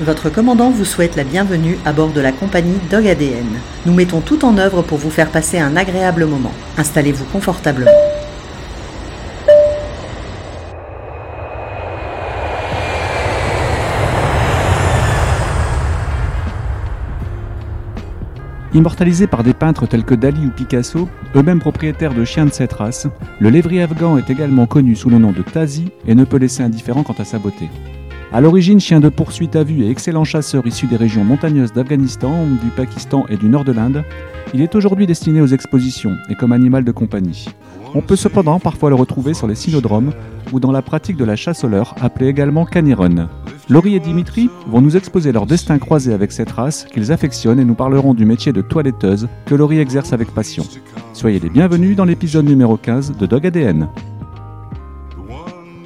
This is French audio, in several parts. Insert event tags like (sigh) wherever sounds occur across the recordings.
Votre commandant vous souhaite la bienvenue à bord de la compagnie Dog ADN. Nous mettons tout en œuvre pour vous faire passer un agréable moment. Installez-vous confortablement. Immortalisé par des peintres tels que Dali ou Picasso, eux-mêmes propriétaires de chiens de cette race, le lévrier afghan est également connu sous le nom de Tazi et ne peut laisser indifférent quant à sa beauté. À l'origine, chien de poursuite à vue et excellent chasseur issu des régions montagneuses d'Afghanistan, du Pakistan et du nord de l'Inde, il est aujourd'hui destiné aux expositions et comme animal de compagnie. On peut cependant parfois le retrouver sur les cynodromes ou dans la pratique de la chasse au leurre, appelée également caniron. Laurie et Dimitri vont nous exposer leur destin croisé avec cette race qu'ils affectionnent et nous parleront du métier de toiletteuse que Laurie exerce avec passion. Soyez les bienvenus dans l'épisode numéro 15 de Dog ADN.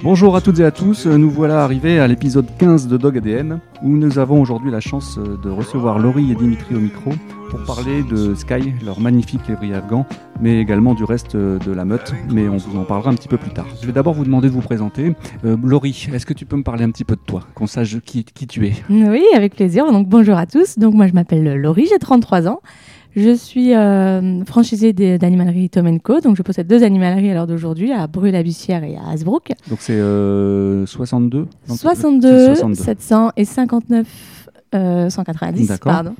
Bonjour à toutes et à tous, nous voilà arrivés à l'épisode 15 de Dog ADN où nous avons aujourd'hui la chance de recevoir Laurie et Dimitri au micro pour parler de Sky, leur magnifique lévrier afghan, mais également du reste de la meute, mais on vous en parlera un petit peu plus tard. Je vais d'abord vous demander de vous présenter. Euh, Laurie, est-ce que tu peux me parler un petit peu de toi, qu'on sache qui, qui tu es? Oui, avec plaisir. Donc bonjour à tous. Donc moi je m'appelle Laurie, j'ai 33 ans. Je suis euh, franchisée d'animalerie Tom Co. Donc je possède deux animaleries à l'heure d'aujourd'hui, à Brûle-la-Bussière et à Hasbrook. Donc c'est euh, 62 donc, c'est 62, 62. 700 et 59 euh, 190, D'accord. pardon.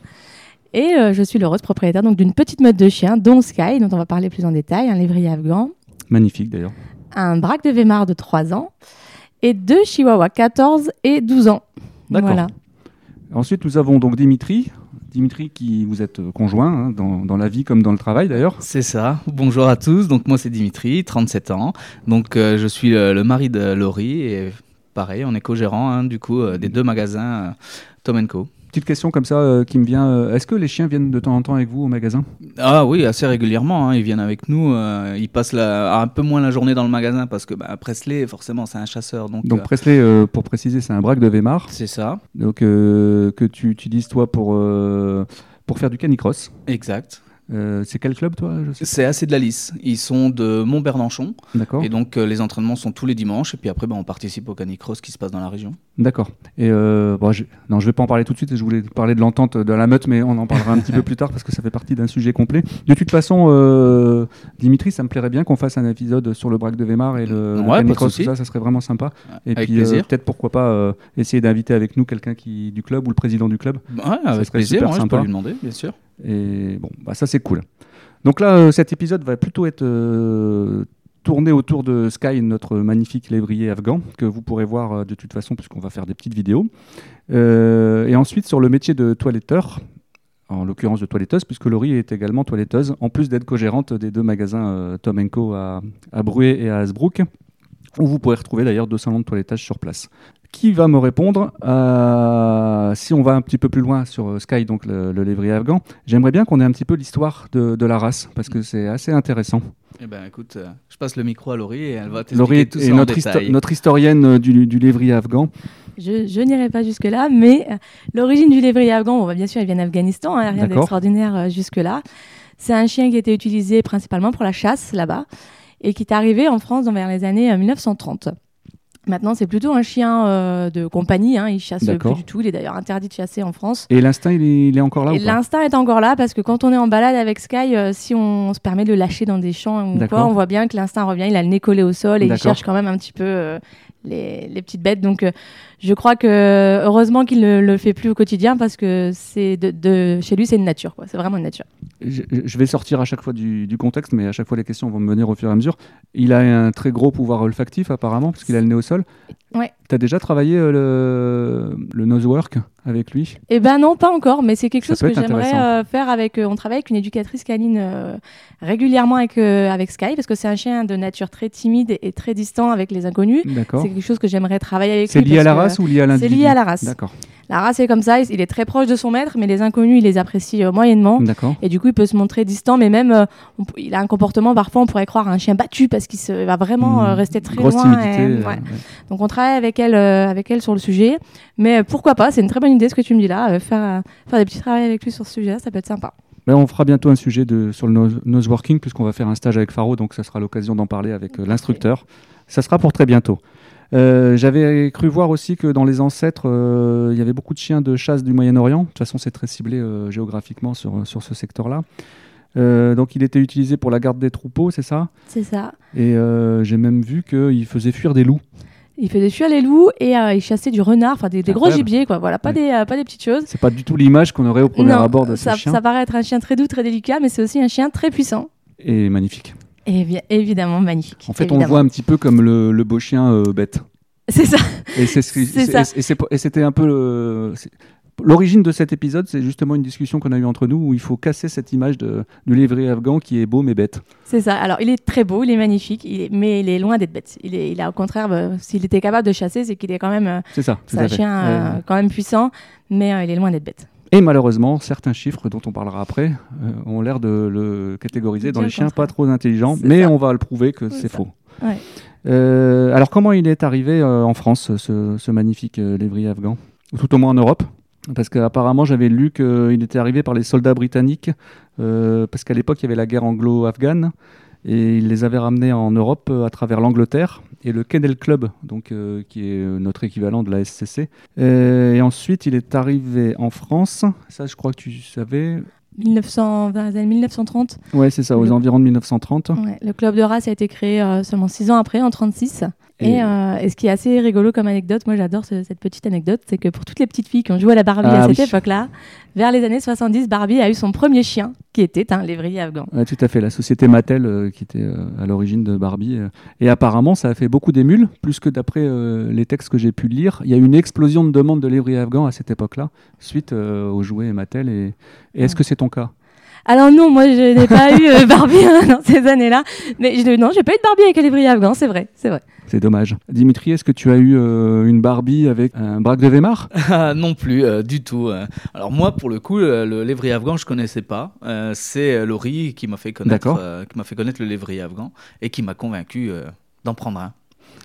Et euh, je suis l'heureuse propriétaire donc d'une petite meute de chiens, dont Sky, dont on va parler plus en détail, un lévrier afghan, Magnifique d'ailleurs. un braque de Weimar de 3 ans et deux chihuahuas 14 et 12 ans. D'accord. Voilà. Ensuite, nous avons donc Dimitri. Dimitri, qui vous êtes euh, conjoint hein, dans, la vie comme dans le travail d'ailleurs. C'est ça. Bonjour à tous. Donc moi c'est Dimitri, 37 ans. Donc euh, je suis le, mari de Laurie et pareil, on est co-gérant hein, du coup euh, des deux magasins Tom Co. Petite question comme ça euh, qui me vient. euh, Est-ce que les chiens viennent de temps en temps avec vous au magasin? Ah oui, assez régulièrement. hein, ils viennent avec nous. euh, ils passent la- un peu moins la journée dans le magasin parce que bah, Presley, forcément, c'est un chasseur. Donc, Donc Presley, pour préciser, c'est un braque de Weimar. c'est ça. Donc que tu utilises toi pour pour faire du canicross. Exact. Euh, c'est quel club toi? C'est assez de la lisse. Ils sont de Montbernanchon pas. D'accord. et donc euh, les entraînements sont tous les dimanches et puis après bah, on participe au canicross qui se passe dans la région. D'accord. Et euh, bon, je... non, je vais pas en parler tout de suite. Je voulais parler de l'entente de la meute, mais on en parlera un petit (laughs) peu plus tard parce que ça fait partie d'un sujet complet. De toute façon, Dimitri, ça me plairait bien qu'on fasse un épisode sur le braque de Weimar et le, Ouais, canicross, ça, ça serait vraiment sympa. Et Avec puis peut-être pourquoi pas essayer d'inviter avec nous quelqu'un qui du club ou le président du club. Ouais, avec plaisir. super ouais, je peux lui demander, bien sûr. Et bon, bah ça c'est cool. Donc là, euh, cet épisode va plutôt être euh, tourné autour de Sky, notre magnifique lévrier afghan, que vous pourrez voir euh, de toute façon, puisqu'on va faire des petites vidéos. Et ensuite sur le métier de toiletteur, en l'occurrence de toiletteuse, puisque Laurie est également toiletteuse, en plus d'être co-gérante des deux magasins Tom Co à, à et à Hasbrook, où vous pourrez retrouver d'ailleurs deux salons de toilettage sur place. Qui va me répondre Euh, Si on va un petit peu plus loin sur euh, Sky, donc le, le lévrier afghan, j'aimerais bien qu'on ait un petit peu l'histoire de, de la race, parce que c'est assez intéressant. Eh ben, écoute, euh, je passe le micro à Laurie et elle va Laurie t'expliquer tout est ça en notre, histo- détail. notre historienne du, du lévrier afghan. Je, je n'irai pas jusque-là, mais euh, l'origine du lévrier afghan, bon, bah, bien sûr, elle vient d'Afghanistan, hein, rien d'extraordinaire euh, jusque-là. C'est un chien qui était utilisé principalement pour la chasse là-bas et qui est arrivé en France dans vers les années euh, 1930. Maintenant, c'est plutôt un chien euh, de compagnie, hein, il chasse plus du tout, il est d'ailleurs interdit de chasser en France. Et l'instinct, il, est- il est encore là l'instinct est encore là parce que quand on est en balade avec Sky, euh, si on se permet de le lâcher dans des champs ou quoi, on voit bien que l'instinct revient, il a le nez collé au sol et il cherche quand même un petit peu euh, les, les petites bêtes. Donc je crois que heureusement qu'il ne le fait plus au quotidien parce que c'est de, de- chez lui c'est une nature, quoi. c'est vraiment une nature. je, je vais sortir à chaque fois du, du contexte, mais à chaque fois les questions vont me venir au fur et à mesure. Il a un très gros pouvoir olfactif apparemment, parce qu'il a le nez au sol. Ouais. Tu as déjà travaillé euh, le, le nosework avec lui? Eh ben non, pas encore, mais c'est quelque Ça chose que j'aimerais euh, faire avec. euh, on travaille avec une éducatrice canine régulièrement avec, avec Sky parce que c'est un chien de nature très timide et, très distant avec les inconnus. D'accord. C'est quelque chose que j'aimerais travailler avec C'est lui. lié à la que- race ou lié à l'individu lié à la race. D'accord. La race est comme ça, il est très proche de son maître, mais les inconnus, il les apprécie euh, moyennement. D'accord. Et du coup, il peut se montrer distant, mais même, euh, on il a un comportement, parfois, on pourrait croire un chien battu parce qu'il se- va vraiment Hmm. euh, rester très Grosse loin. timidité. et- euh, ouais. ouais. Donc, on travaille avec elle, avec elle sur le sujet. Mais pourquoi pas, c'est une très bonne idée ce que tu me dis là. faire, faire des petits travaux avec lui sur ce sujet, ça peut être sympa. Mais on fera bientôt un sujet de, sur le nose, noseworking, puisqu'on va faire un stage avec Faro, donc ça sera l'occasion d'en parler avec l'instructeur. Ça sera pour très bientôt. Euh, J'avais cru voir aussi que dans les ancêtres, euh, il y avait beaucoup de chiens de chasse du Moyen-Orient. De toute façon, c'est très ciblé euh, géographiquement sur, sur ce secteur-là. Donc, il était utilisé pour la garde des troupeaux, c'est ça? C'est ça. Et j'ai même vu qu'il faisait fuir des loups. Il faisait fuir les loups et euh, il chassait du renard, enfin des, des gros gibiers, quoi. Voilà, pas, Ouais. des, euh, pas des petites choses. C'est pas du tout l'image qu'on aurait au premier Non, abord de ce chien. ça paraît être un chien très doux, très délicat, mais c'est aussi un chien très puissant. Et magnifique. Et évi- évidemment magnifique. En fait, on le voit un petit peu comme le, le beau chien euh, bête. C'est ça. Et c'était un peu le- l'origine de cet épisode, c'est justement une discussion qu'on a eue entre nous où il faut casser cette image de, du lévrier afghan qui est beau mais bête. C'est ça. Alors, il est très beau, il est magnifique, il est- mais il est loin d'être bête. Il est, il a au contraire, euh, s'il était capable de chasser, c'est qu'il est quand même, euh, C'est ça. c'est un chien euh, Ouais. quand même puissant, mais euh, il est loin d'être bête. Et malheureusement, certains chiffres dont on parlera après euh, ont l'air de le catégoriser dans les le chiens pas trop intelligents, mais ça. on va le prouver que C'est faux. Ouais. Euh, alors comment il est arrivé euh, en France, ce, ce magnifique lévrier afghan? Ou tout au moins en Europe? Parce qu'apparemment, j'avais lu qu'il était arrivé par les soldats britanniques, parce qu'à l'époque, il y avait la guerre anglo-afghane, et ils les avaient ramenés en Europe euh, à travers l'Angleterre et le Kennel Club, donc, euh, qui est euh, notre équivalent de la SCC. Et ensuite, il est arrivé en France, ça je crois que tu savais. 1900, dans les années 1930, Ouais, c'est ça, aux Le- environs de 1930. ouais, le club de race a été créé euh, seulement six ans après, en 36. Et, euh, et ce qui est assez rigolo comme anecdote, moi j'adore ce- cette petite anecdote, c'est que pour toutes les petites filles qui ont joué à la Barbie Ah à cette oui. époque-là, vers les années 70, Barbie a eu son premier chien, qui était un lévrier afghan. Tout à fait, la société Mattel euh, qui était euh, à l'origine de Barbie. Et apparemment, ça a fait beaucoup d'émules, plus que d'après les textes que j'ai pu lire. Il y a eu une explosion de demandes de lévrier afghan à cette époque-là, suite aux jouets Mattel. Et, et est-ce que c'est ton cas? Alors non, moi je n'ai pas eu euh, Barbie hein, dans ces années-là, mais je, non, j'ai pas eu de Barbie avec un lévrier afghan, c'est vrai, c'est vrai. C'est dommage. Dimitri, est-ce que tu as eu euh, une Barbie avec un braque de Weimar? (laughs) Ah, non plus, euh, du tout. Alors moi, pour le coup, euh, le lévrier afghan, je connaissais pas. Euh, c'est Laurie qui m'a fait connaître, euh, qui m'a fait connaître le lévrier afghan et qui m'a convaincu euh, d'en prendre un.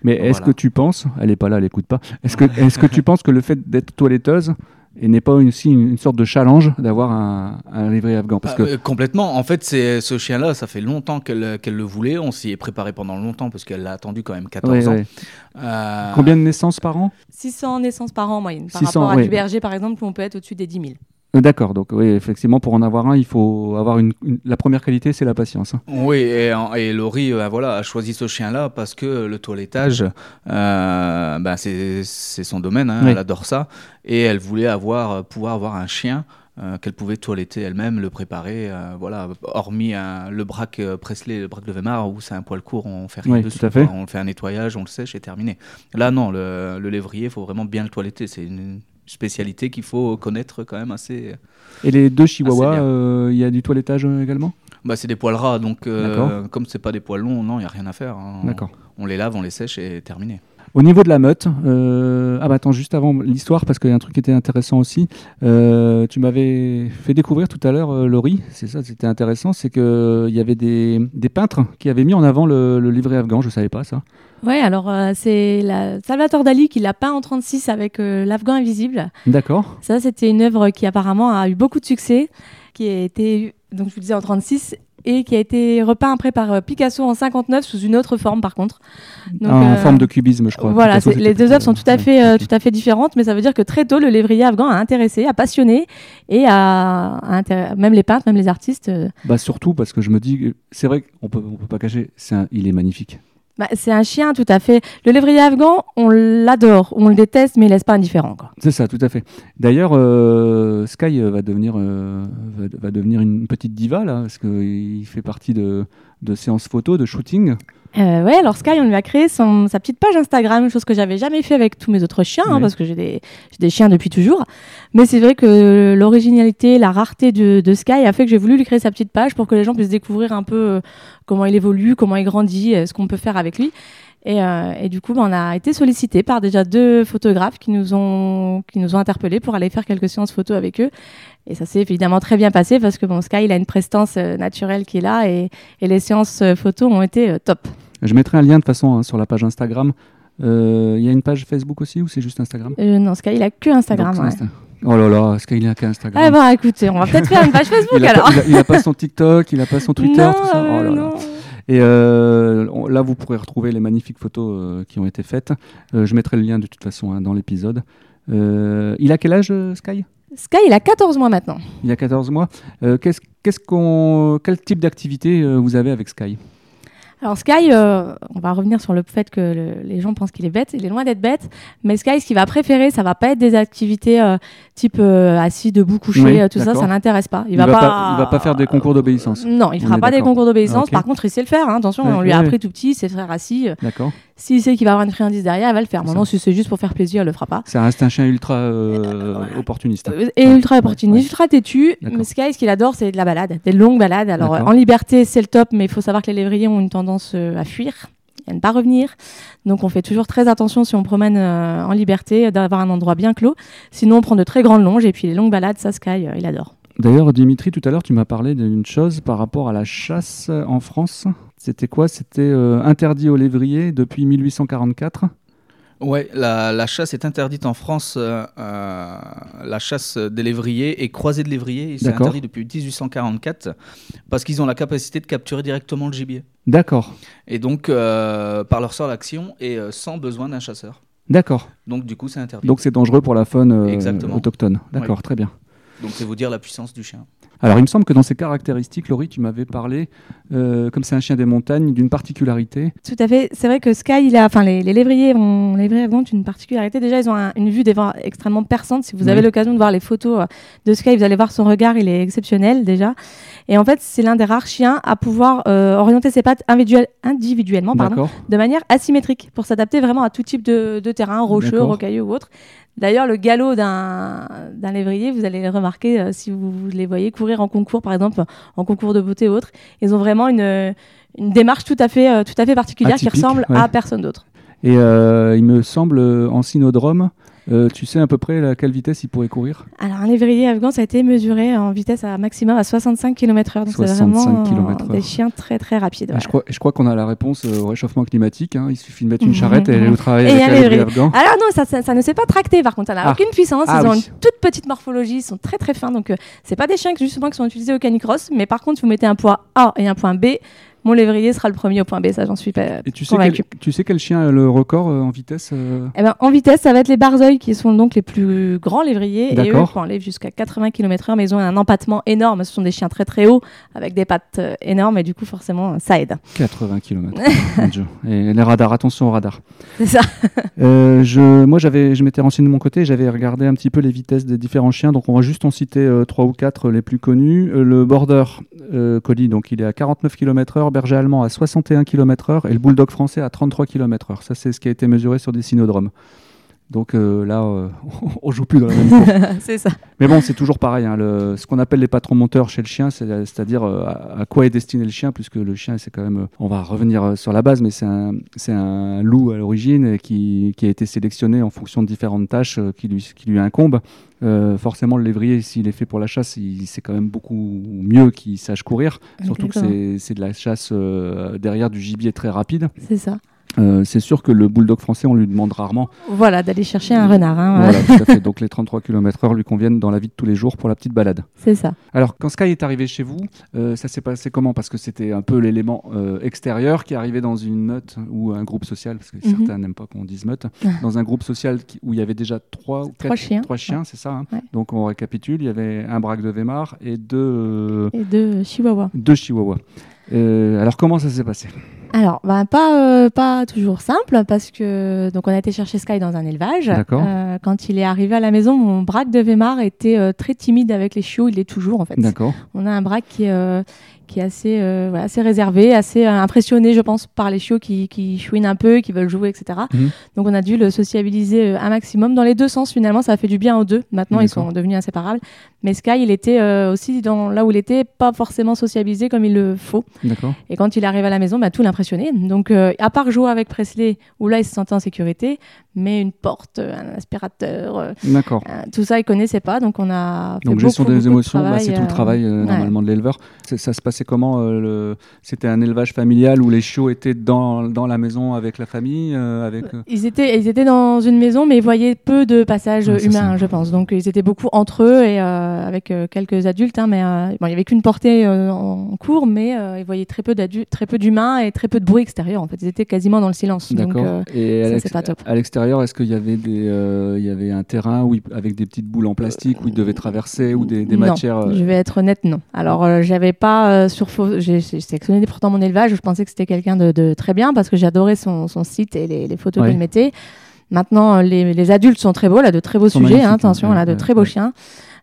Mais est-ce Voilà. que tu penses, elle est pas là, elle écoute pas, est-ce que, est que tu penses que le fait d'être toiletteuse et n'est pas aussi une, une sorte de challenge d'avoir un, un lévrier afghan Parce Ah, que euh, complètement. En fait, c'est ce chien-là, ça fait longtemps qu'elle qu'elle le voulait. On s'y est préparé pendant longtemps parce qu'elle l'a attendu quand même 14 Ouais, ans. ouais. Euh, combien de naissances par an? 600 naissances par an en moyenne, par 600, rapport à ouais. du berger par exemple, où on peut être au-dessus des 10 000. Euh, D'accord, donc oui, effectivement, pour en avoir un, il faut avoir une, une- la première qualité, c'est la patience. hein. Oui, et, et Laurie euh, voilà, a choisi ce chien-là parce que le toilettage, euh, ben, c'est son domaine, hein, Oui. elle adore ça. Et elle voulait avoir, pouvoir avoir un chien euh, qu'elle pouvait toiletter elle-même, le préparer. euh, voilà, hormis un- le braque euh, Presley, le braque de Weimar, où c'est un poil court, on fait rien Oui, dessus. tout à fait. On fait un nettoyage, on le sèche et terminé. Là, non, le, le lévrier, il faut vraiment bien le toiletter. C'est une spécialité qu'il faut connaître quand même assez. Et les deux Ah, chihuahuas, bien. euh, il y a du toilettage euh, également? Bah, c'est des poils ras, donc euh, comme c'est pas des poils longs, non, il n'y a rien à faire. hein. D'accord. On les lave, on les sèche et terminé. Au niveau de la meute, euh, ah bah attends, juste avant l'histoire, parce qu'il y a un truc qui était intéressant aussi, euh, tu m'avais fait découvrir tout à l'heure, euh, Laurie, c'est ça, c'était intéressant, c'est qu'il y avait des, des peintres qui avaient mis en avant le, le livret afghan, je savais pas ça. Ouais, alors euh, c'est. Salvatore Dali qui l'a peint en 36 avec euh, l'Afghan invisible. D'accord. Ça, c'était une œuvre qui apparemment a eu beaucoup de succès, qui a été, donc je vous disais, en 36 et qui a été repeint après par euh, Picasso en 59 sous une autre forme par contre. Donc, en euh, forme de cubisme, je crois. Voilà, Picasso, les deux œuvres sont tout à fait, euh, tout à fait différentes, mais ça veut dire que très tôt, le lévrier afghan a intéressé, a passionné, et a, même les peintres, même les artistes. euh, Bah surtout parce que je me dis, c'est vrai qu'on peut, on peut pas cacher, un- il est magnifique. Bah, c'est un chien tout à fait. Le lévrier afghan, on l'adore, on le déteste, mais il laisse pas indifférent. C'est ça, tout à fait. D'ailleurs, euh, Sky euh, va devenir, euh, devenir une petite diva là, parce qu'il fait partie de, de séances photos, de shooting. Euh, ouais, alors Sky, on lui a créé son, sa petite page Instagram, chose que j'avais jamais fait avec tous mes autres chiens, hein, parce que j'ai des, j'ai des chiens depuis toujours. Mais c'est vrai que l'originalité, la rareté de, de Sky a fait que j'ai voulu lui créer sa petite page pour que les gens puissent découvrir un peu euh, comment il évolue, comment il grandit, euh, ce qu'on peut faire avec lui. Et, euh, et du coup, bah, on a été sollicité par déjà deux photographes qui nous ont qui nous ont interpellés pour aller faire quelques séances photos avec eux. Et ça s'est évidemment très bien passé parce que bon, Sky, il a une prestance euh, naturelle qui est là et, et les séances euh, photos ont été euh, top. Je mettrai un lien de toute façon hein, sur la page Instagram. Il y a une page Facebook aussi ou c'est juste Instagram? Non, Sky, il a que Instagram. Donc, ouais. c'est Insta- Oh là là, Sky il a qu'un Instagram. Ah bah écoutez, on va peut-être faire une page (laughs) Facebook il, alors. pas, il, a, il a pas son TikTok, il a pas son Twitter, (laughs) non, tout ça. Oh là là. Et euh, on- là, vous pourrez retrouver les magnifiques photos euh, qui ont été faites. Euh, je mettrai le lien de toute façon hein, dans l'épisode. Il a quel âge, Sky? Sky, il a 14 mois maintenant. Il a 14 mois. Euh, qu'est-ce, qu'est-ce qu'on, quel type d'activité euh, vous avez avec Sky? Alors Sky, euh, on va revenir sur le fait que le- les gens pensent qu'il est bête. Il est loin d'être bête. Mais Sky, ce qu'il va préférer, ça va pas être des activités euh, type euh, assis, debout, couché, Oui, tout ça, ça l'intéresse pas. Il, Il va, va pas... il va pas faire des concours d'obéissance. Non, il On fera pas des concours d'obéissance. Ok. Par contre, il sait le faire. hein. Attention, Ouais, on lui a ouais, appris tout petit, il sait faire assis. D'accord. S'il sait qu'il va avoir une friandise derrière, il va le faire. Maintenant, si c'est juste pour faire plaisir, il le fera pas. Ça reste un chien ultra euh, opportuniste. Euh, Et Ouais. ultra opportuniste, Ouais. ultra têtu. Mais Sky, ce qu'il adore, c'est de la balade, des longues balades. Alors, euh, en liberté, c'est le top, mais il faut savoir que les lévriers ont une tendance à fuir, à ne pas revenir. Donc, on fait toujours très attention si on promène euh, en liberté, d'avoir un endroit bien clos. Sinon, on prend de très grandes longes et puis les longues balades, ça, Sky, euh, il adore. D'ailleurs, Dimitri, tout à l'heure, tu m'as parlé d'une chose par rapport à la chasse en France. C'était quoi? C'était euh, interdit aux lévriers depuis 1844. Ouais, la, la chasse est interdite en France. euh, euh, la chasse des lévriers et croisée de lévriers, c'est interdit depuis 1844 parce qu'ils ont la capacité de capturer directement le gibier. D'accord, Et donc, euh, par leur seule action et sans besoin d'un chasseur. d'accord. Donc, du coup, c'est interdit. Donc c'est dangereux pour la faune Exactement. autochtone. D'accord, Oui. très bien. Donc, c'est vous dire la puissance du chien. Alors il me semble que dans ces caractéristiques, Laurie, tu m'avais parlé, euh, comme c'est un chien des montagnes, d'une particularité. Tout à fait. C'est vrai que Sky, il a, enfin, les, les lévriers ont, les lévriers ont une particularité. Déjà, ils ont un- une vue des vents extrêmement perçante. Si vous Oui. avez l'occasion de voir les photos euh, de Sky, vous allez voir son regard, il est exceptionnel déjà. Et en fait, c'est l'un des rares chiens à pouvoir euh, orienter ses pattes individuel- individuellement, pardon, de manière asymétrique pour s'adapter vraiment à tout type de, de terrain, rocheux, rocailleux ou autre. D'ailleurs, le galop d'un d'un lévrier, vous allez le remarquer euh, si vous les voyez courir en concours, par exemple, en concours de beauté ou autre. Ils ont vraiment une, une démarche tout à fait, euh, tout à fait particulière Atypique, qui ressemble ouais. à personne d'autre. Et euh, il me semble, euh, en synodrome, euh, tu sais à peu près à quelle vitesse il pourrait courir? Alors, un lévrier afghan, ça a été mesuré en vitesse à maximum à 65 km/h. Donc, c'est 65 vraiment euh, des chiens très, très rapides. Et ouais. Je crois, je crois qu'on a la réponse euh, au réchauffement climatique. hein. Il suffit de mettre une Mhm. charrette et aller au travail avec un lévrier afghan. Alors non, ça, ça, ça ne s'est pas tracté par contre, ça n'a Ah. aucune puissance, Ah ils ont une toute petite morphologie, ils sont très très fins, donc euh, c'est pas des chiens justement qui sont utilisés au canicross, mais par contre vous mettez un point A et un point B, mon lévrier sera le premier au point B, ça j'en suis pas Et tu sais, quel, tu sais quel chien a le record euh, en vitesse euh Eh ben, en vitesse, ça va être les barzeuils qui sont donc les plus grands lévriers. Et eux, aller jusqu'à 80 km/h, mais ils ont un empattement énorme. Ce sont des chiens très très hauts, avec des pattes euh, énormes, et du coup, forcément, ça aide. 80 km. (laughs) Et les radars, attention aux radars. C'est ça. Euh, je, moi, j'avais, je m'étais renseigné de mon côté, j'avais regardé un petit peu les vitesses des différents chiens, donc on va juste en citer trois ou quatre les plus connus. Le Border Collie, donc il est à 49 km/h, Berger allemand à 61 km/h et le Bulldog français à 33 km/h. Ça, c'est ce qui a été mesuré sur des synodromes. Donc euh, là, euh, (laughs) on joue plus dans la même (laughs) c'est ça. Mais bon, c'est toujours pareil. hein, le- ce qu'on appelle les patrons monteurs chez le chien, c'est- c'est-à-dire euh, à, à quoi est destiné le chien, puisque le chien, c'est quand même. euh, on va revenir sur la base, mais c'est un, loup à l'origine qui, qui a été sélectionné en fonction de différentes tâches qui, lui, qui lui incombent. Euh, forcément, le lévrier, s'il est fait pour la chasse, il- c'est quand même beaucoup mieux qu'il sache courir. Surtout que c'est c'est de la chasse euh, derrière du gibier très rapide. C'est ça. Euh, c'est sûr que le bulldog français, on lui demande rarement. Voilà, d'aller chercher un renard. hein, Voilà, tout à fait. (laughs) Donc les 33 km/h lui conviennent dans la vie de tous les jours pour la petite balade. C'est ça. Alors, quand Sky est arrivé chez vous, euh, ça s'est passé comment? Parce que c'était un peu l'élément euh, extérieur qui arrivait dans une meute ou un groupe social, parce que Mhm. certains n'aiment pas qu'on dise meute, dans un groupe social qui- où il y avait déjà trois ou Trois quatre- chiens. Trois chiens, c'est ça. hein Ouais. Donc on récapitule, il y avait un braque de Weimar et deux, Et deux chihuahuas. deux chihuahuas. Alors comment ça s'est passé? Alors, bah, pas, euh, pas toujours simple parce que donc on a été chercher Sky dans un élevage. D'accord. Euh, quand il est arrivé à la maison, mon braque de Weimar était euh, très timide avec les chiots. Il l'est toujours en fait. D'accord. On a un braque qui, est, euh, qui est assez, euh, voilà, assez réservé, assez euh, impressionné, je pense, par les chiots qui, qui chouinent un peu, qui veulent jouer, etc. Mhm. Donc on a dû le sociabiliser euh, un maximum dans les deux sens. Finalement, ça a fait du bien aux deux. Maintenant, ils sont devenus inséparables. Mais Sky, il était aussi dans là où il était, pas forcément sociabilisé comme il le faut. Et quand il arrive à la maison, bah, tout l'impressionnait. Donc, à part jouer avec Presley, où là, il se sentait en sécurité, mais une porte, un aspirateur, tout ça, ils connaissaient pas. Donc on a fait Donc gestion beaucoup, des beaucoup de émotions, bah, c'est tout le travail ouais. normalement de l'éleveur. Ça se comment euh, le... C'était un élevage familial où les chiots étaient dans, dans la maison avec la famille euh, avec, euh, Ils étaient, ils étaient dans une maison, mais ils voyaient peu de passages humains, je pense. Donc ils étaient beaucoup entre eux et avec quelques adultes. hein, mais bon, il y avait qu'une portée en cours, mais ils voyaient très peu d'humains et très peu de bruit extérieur. En fait, ils étaient quasiment dans le silence. Donc, Et à ça, l'ex- c'est pas top. à l'extérieur, est-ce qu'il y avait des, euh, il y avait un terrain où il- avec des petites boules en plastique où ils devaient traverser ou des, des non, matières euh, Je vais être honnête, non. Alors, euh, j'avais pas sur j'ai sélectionné pourtant mon élevage. Je pensais que c'était quelqu'un de, de très bien parce que j'adorais son, son site et les, les photos Ouais. qu'il mettait. Maintenant, euh, les, les adultes sont très beaux, là, de très beaux sujets, hein, magnifiques, attention, ouais, là, de ouais, très beaux chiens.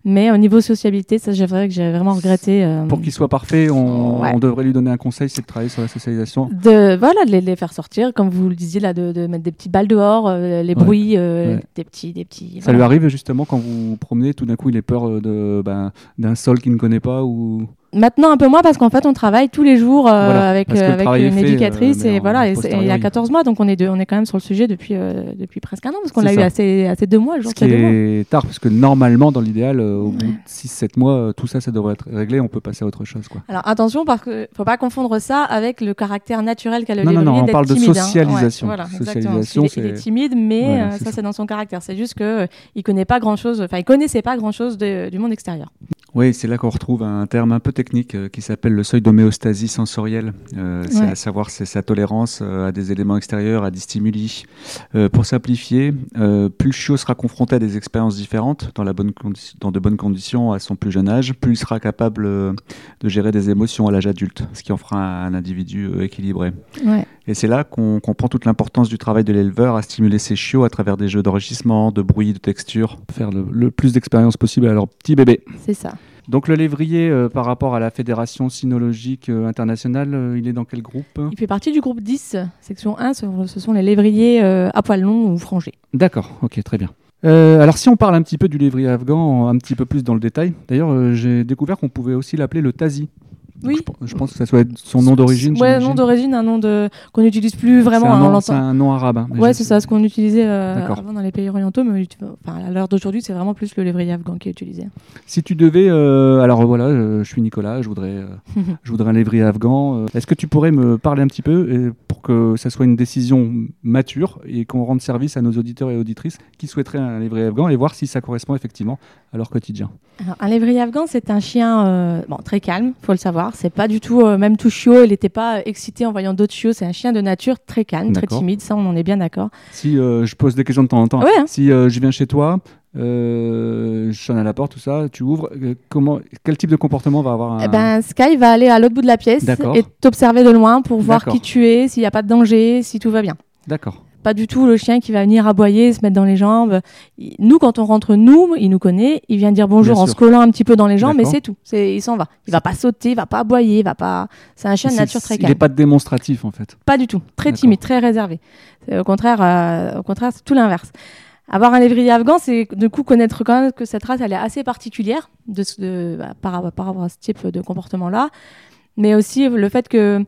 Mais au niveau sociabilité, ça, j'ai vrai que j'ai vraiment regretté. euh, Pour qu'il soit parfait, on, Ouais. on devrait lui donner un conseil, c'est de travailler sur la socialisation. de voilà de les, les faire sortir comme vous le disiez là de, de mettre des petites balles dehors euh, les Ouais. bruits euh, Ouais. des petits des petits Ça voilà. lui arrive justement quand vous vous promenez, tout d'un coup il ait peur de ben, d'un sol qu'il ne connaît pas ou Maintenant un peu moins parce qu'en fait on travaille tous les jours euh, Voilà, avec, euh, le avec une fait, éducatrice euh, et voilà et, c'est- et il y a posteriori. 14 mois donc on est, de- on est quand même sur le sujet depuis, depuis presque un an parce qu'on l'a eu assez, assez deux mois, le jour Ce qui de deux mois. est tard, parce que normalement, dans l'idéal, au bout de 6-7 mois, tout ça, ça devrait être réglé, on peut passer à autre chose. Quoi. Alors attention parce que faut pas confondre ça avec le caractère naturel qu'a le Non, non, non, on parle de hein. socialisation. Ouais, voilà. Socialisation, Il est, il est c'est- timide mais Voilà, ça c'est dans son caractère. C'est juste que il connaît pas grand chose, enfin il connaissait pas grand chose du monde extérieur. Oui, c'est là qu'on retrouve un terme un peu technique euh, qui s'appelle le seuil d'homéostasie sensorielle. Euh, c'est à savoir c'est sa tolérance euh, à des éléments extérieurs, à des stimuli. Pour simplifier, plus le chiot sera confronté à des expériences différentes dans, la bonne condi- dans de bonnes conditions à son plus jeune âge, plus il sera capable de gérer des émotions à l'âge adulte, ce qui en fera un, un individu équilibré. Ouais. Et c'est là qu'on comprend toute l'importance du travail de l'éleveur à stimuler ses chiots à travers des jeux d'enrichissement, de bruit, de texture, faire le, le plus d'expérience possible à leur petit bébé. C'est ça. Donc le lévrier, euh, par rapport à la Fédération cynologique euh, internationale, euh, il est dans quel groupe? Il fait partie du groupe 10, section 1, ce ce sont les lévriers euh, à poil long ou frangés. D'accord, ok, très bien. Euh, alors si on parle un petit peu du lévrier afghan, un petit peu plus dans le détail, d'ailleurs euh, j'ai découvert qu'on pouvait aussi l'appeler le tazi. Oui. Je, pe- je pense que ça soit son nom d'origine. Ouais, nom d'origine, un nom de qu'on n'utilise plus vraiment. Un hein, nom- un nom arabe. hein, Ouais, c'est ça, ce qu'on utilisait euh, avant dans les pays orientaux, mais enfin, à l'heure d'aujourd'hui, c'est vraiment plus le lévrier afghan qui est utilisé. Si tu devais, euh, alors voilà, euh, je suis Nicolas, je voudrais, euh, (laughs) je voudrais un lévrier afghan. Est-ce que tu pourrais me parler un petit peu et pour que ça soit une décision mature et qu'on rende service à nos auditeurs et auditrices qui souhaiteraient un lévrier afghan et voir si ça correspond effectivement à leur quotidien Alors, un lévrier afghan, c'est un chien euh, bon, très calme, faut le savoir. C'est pas du tout, euh, même tout chiot, il n'était pas excité en voyant d'autres chiots. C'est un chien de nature très calme, très timide, ça on en est bien d'accord. Si euh, je pose des questions de temps en temps, Ouais, hein. si euh, je viens chez toi, euh, je sonne à la porte, tout ça, tu ouvres, euh, comment, quel type de comportement va avoir un... Eh ben, Sky va aller à l'autre bout de la pièce et t'observer de loin pour voir qui tu es, s'il n'y a pas de danger, si tout va bien. D'accord. Pas du tout le chien qui va venir aboyer, se mettre dans les jambes. Il- Nous, quand on rentre, nous, il nous connaît, il vient dire bonjour Bien en sûr. se collant un petit peu dans les jambes, mais c'est tout. C'est, il s'en va. Il va pas sauter, il va pas aboyer, il va pas. C'est un chien de nature très Il calme. n'est pas démonstratif en fait. Pas du tout. Très timide, très réservé. Au contraire, euh, au contraire, c'est tout l'inverse. Avoir un lévrier afghan, c'est de coup connaître quand même que cette race, elle est assez particulière de- bah, par, par rapport à ce type de comportement-là. Mais aussi le fait que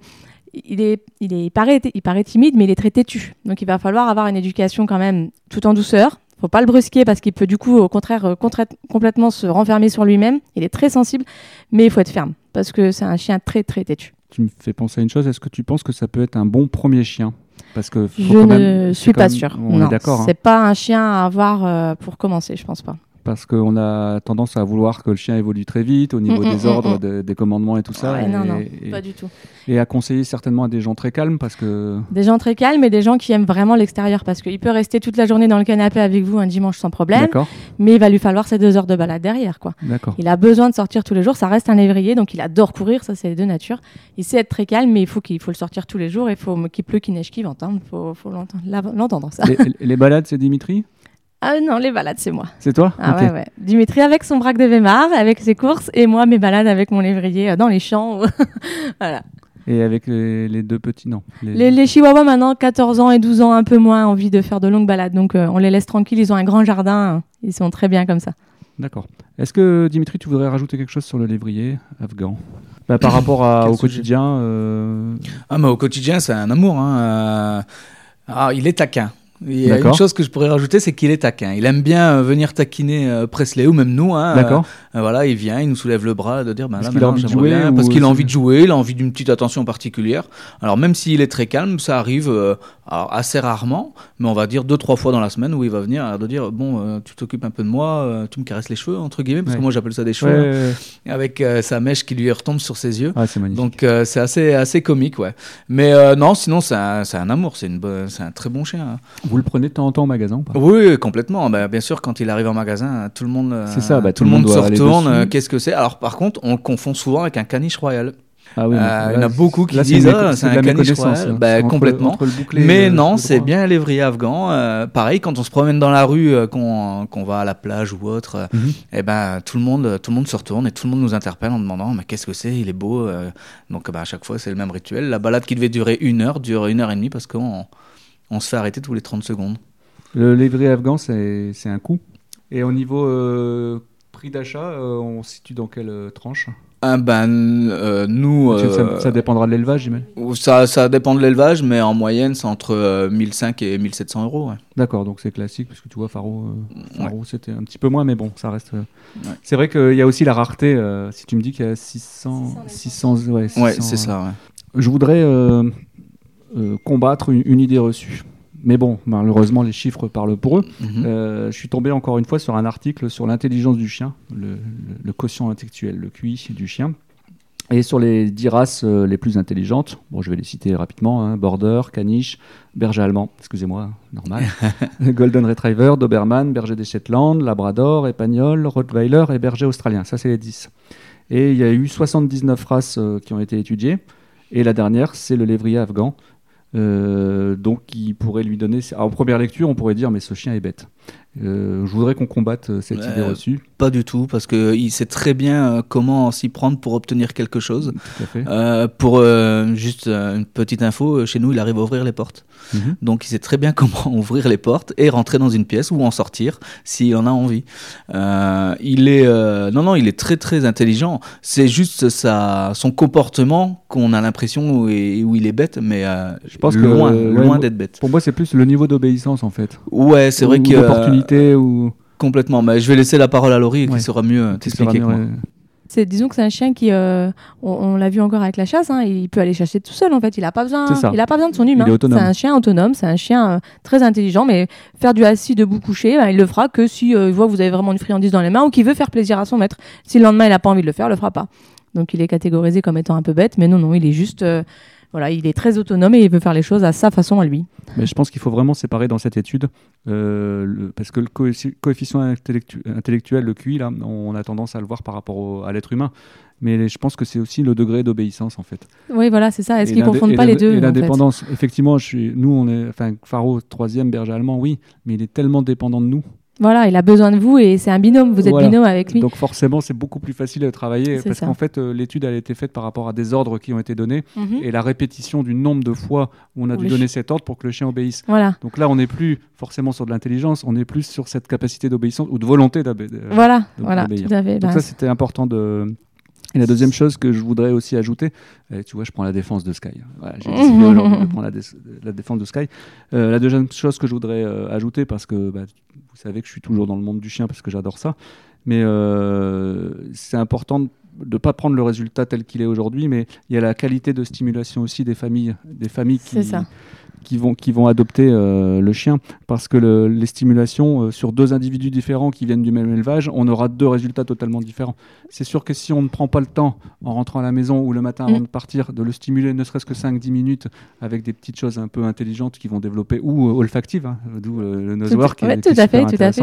il est, il est, il paraît, il paraît timide, mais il est très têtu. Donc il va falloir avoir une éducation quand même tout en douceur. Faut pas le brusquer parce qu'il peut du coup, au contraire, euh, contra- complètement se renfermer sur lui-même. Il est très sensible, mais il faut être ferme parce que c'est un chien très très têtu. Tu me fais penser à une chose, est-ce que tu penses que ça peut être un bon premier chien? Parce que Je ne même- suis pas même- sûre. On Non, est d'accord. hein. C'est pas un chien à avoir euh, pour commencer, je pense pas. Parce qu'on a tendance à vouloir que le chien évolue très vite au niveau Mm, mm, des mm, ordres, de- des commandements et tout ça. Ouais, et, non, non, et- pas du tout. et à conseiller certainement à des gens très calmes parce que. Des gens très calmes et des gens qui aiment vraiment l'extérieur parce qu'il peut rester toute la journée dans le canapé avec vous un dimanche sans problème, D'accord, mais il va lui falloir ces deux heures de balade derrière, quoi. d'accord. Il a besoin de sortir tous les jours. Ça reste un lévrier, donc il adore courir. Ça, c'est de nature. Il sait être très calme, mais il faut qu'il faut le sortir tous les jours. Il faut qu'il pleut, qu'il neige, qu'il vente. Il faut, faut l'entendre, ça. les, les balades, c'est Dimitri? Ah non, les balades, c'est moi. C'est toi Ah ouais, ouais. Dimitri avec son braque de Weimar, avec ses courses, et moi, mes balades avec mon lévrier euh, dans les champs. (laughs) voilà. Et avec les, les deux petits, non. Les- Les, les chihuahuas, maintenant, 14 ans et 12 ans, un peu moins envie de faire de longues balades. Donc, euh, on les laisse tranquilles. Ils ont un grand jardin. Ils sont très bien comme ça. D'accord. Est-ce que Dimitri, tu voudrais rajouter quelque chose sur le lévrier afghan? Bah, Par rapport à- (laughs) au quotidien euh, Ah, mais au quotidien, c'est un amour. hein, euh, ah, il est taquin. Il y a une chose que je pourrais rajouter, c'est qu'il est taquin. Il aime bien euh, venir taquiner euh, Presley ou même nous. hein. D'accord. Euh, voilà, il vient, il nous soulève le bras de dire ben là, maintenant, j'aimerais bien, parce qu'il a envie de jouer, il a envie d'une petite attention particulière. Alors même s'il est très calme, ça arrive euh, assez rarement, mais on va dire deux trois fois dans la semaine où il va venir de dire bon, euh, tu t'occupes un peu de moi, tu me caresses les cheveux entre guillemets, parce Ouais. que moi j'appelle ça des cheveux, ouais, hein, ouais. avec sa mèche qui lui retombe sur ses yeux. Ah. Donc c'est assez assez comique, ouais. Mais non, sinon c'est un, un amour, c'est une c'est un très bon chien. hein. Vous le prenez de temps en temps au magasin ou pas? Oui, complètement. Bah, bien sûr, quand il arrive en magasin, tout le monde, euh, ça, bah, tout le monde, se retourne. euh, Qu'est-ce que c'est? Alors, par contre, on le confond souvent avec un caniche royal. Ah oui, Euh, il y en a beaucoup qui là, disent, ah, c'est un caniche royal. hein. Bah, complètement. entre le bouclé et Mais non, c'est bien lévrier afghan. Euh, pareil, quand on se promène dans la rue, euh, qu'on va à la plage ou autre, euh, Mhm. eh ben tout le monde, tout le monde se retourne et tout le monde nous interpelle en demandant, mais qu'est-ce que c'est? Il est beau. euh. Donc, bah, à chaque fois, c'est le même rituel. La balade qui devait durer une heure dure une heure et demie parce qu'on on se fait arrêter tous les 30 secondes. Le lévrier afghan, c'est un coût. Et au niveau euh, prix d'achat, euh, on se situe dans quelle euh, tranche? Ah ben, euh, nous, ça, ça dépendra de l'élevage, j'imagine. ça, ça dépend de l'élevage, mais en moyenne, c'est entre euh, 1500 et 1700 euros. ouais. D'accord, donc c'est classique, parce que tu vois, Faro, euh, Faro, c'était un petit peu moins, mais bon, ça reste. euh, Ouais. C'est vrai qu'il y a aussi la rareté. euh, si tu me dis qu'il y a 600. 600, ouais, 600, Ouais, c'est ça. ouais. Je voudrais combattre une, une idée reçue. Mais bon, malheureusement, les chiffres parlent pour eux. Mhm. Euh, je suis tombé encore une fois sur un article sur l'intelligence du chien, le, le- le quotient intellectuel, le QI du chien, et sur les 10 races euh, les plus intelligentes. Bon, je vais les citer rapidement hein, Border, Caniche, Berger allemand, excusez-moi, hein, normal, (laughs) Golden Retriever, Doberman, Berger des Shetland, Labrador, Espagnol, Rottweiler et Berger australien. Ça, c'est les 10. Et il y a eu 79 races euh, qui ont été étudiées. Et la dernière, c'est le lévrier afghan. Euh, donc, qui pourrait lui donner. En première lecture, on pourrait dire, mais ce chien est bête. Euh, je voudrais qu'on combatte euh, cette idée reçue. Pas du tout, parce qu'il sait très bien euh, comment s'y prendre pour obtenir quelque chose. Tout à fait. Euh, pour euh, juste une petite info, chez nous, il arrive à ouvrir les portes. Mhm. Donc, il sait très bien (laughs) comment ouvrir les portes et rentrer dans une pièce ou en sortir s'il en a envie. Il est, non, non, il est très très intelligent. C'est juste sa, son comportement qu'on a l'impression où, où il est bête, mais Je pense loin, loin ouais, d'être bête. Pour moi, c'est plus le niveau d'obéissance, en fait. Ouais, c'est vrai que euh, L'opportunité ou. complètement. Mais je vais laisser la parole à Laurie qui Ouais. saura mieux euh, t'expliquer. C'est, disons que c'est un chien qui, euh, on, on l'a vu encore avec la chasse, hein, il peut aller chasser tout seul en fait. Il a pas besoin, il a pas besoin de son humain. C'est un chien autonome, c'est un chien euh, très intelligent, mais faire du assis debout couché, ben, il le fera que si euh, il voit que vous avez vraiment une friandise dans les mains ou qu'il veut faire plaisir à son maître. Si le lendemain il a pas envie de le faire, il le fera pas. Donc il est catégorisé comme étant un peu bête, mais non non, il est juste, euh, voilà, il est très autonome et il veut faire les choses à sa façon à lui. Mais je pense qu'il faut vraiment séparer dans cette étude, euh, le- parce que le coeffi- coefficient intellectu- intellectuel, le QI, là, on a tendance à le voir par rapport au- à l'être humain. Mais je pense que c'est aussi le degré d'obéissance, en fait. Oui voilà, c'est ça. Est-ce qu'ils l'indé- confondent pas les deux Et en fait l'indépendance, effectivement, je suis, nous, on est, enfin, Faro, troisième berger allemand, oui, mais il est tellement dépendant de nous. Voilà, il a besoin de vous et c'est un binôme. Vous êtes Voilà. binôme avec lui. Donc forcément, c'est beaucoup plus facile à travailler, parce qu'en fait, euh, l'étude, elle a été faite par rapport à des ordres qui ont été donnés, Mhm. et la répétition du nombre de fois où on a dû donner cet ordre pour que le chien obéisse. Voilà. Donc là, on n'est plus forcément sur de l'intelligence, on est plus sur cette capacité d'obéissance ou de volonté d'obéir. Voilà, voilà, tout à fait. Donc Ben, ça, c'était important de... Et la deuxième chose que je voudrais aussi ajouter, euh, tu vois, je prends la défense de Sky. Voilà, J'ai décidé (laughs) aujourd'hui de prendre la, dé- la défense de Sky. Euh, la deuxième chose que je voudrais euh, ajouter, parce que bah, vous savez que je suis toujours dans le monde du chien, parce que j'adore ça, mais euh, c'est important de ne pas prendre le résultat tel qu'il est aujourd'hui, mais il y a la qualité de stimulation aussi des familles, des familles C'est qui, ça. Qui vont, qui vont adopter euh, le chien. Parce que le- les stimulations euh, sur deux individus différents qui viennent du même élevage, on aura deux résultats totalement différents. C'est sûr que si on ne prend pas le temps, en rentrant à la maison ou le matin avant Mm. de partir, de le stimuler ne serait-ce que 5-10 minutes avec des petites choses un peu intelligentes qui vont développer, ou euh, olfactives, hein, d'où le nosework. qui qui tout à fait, tout à fait.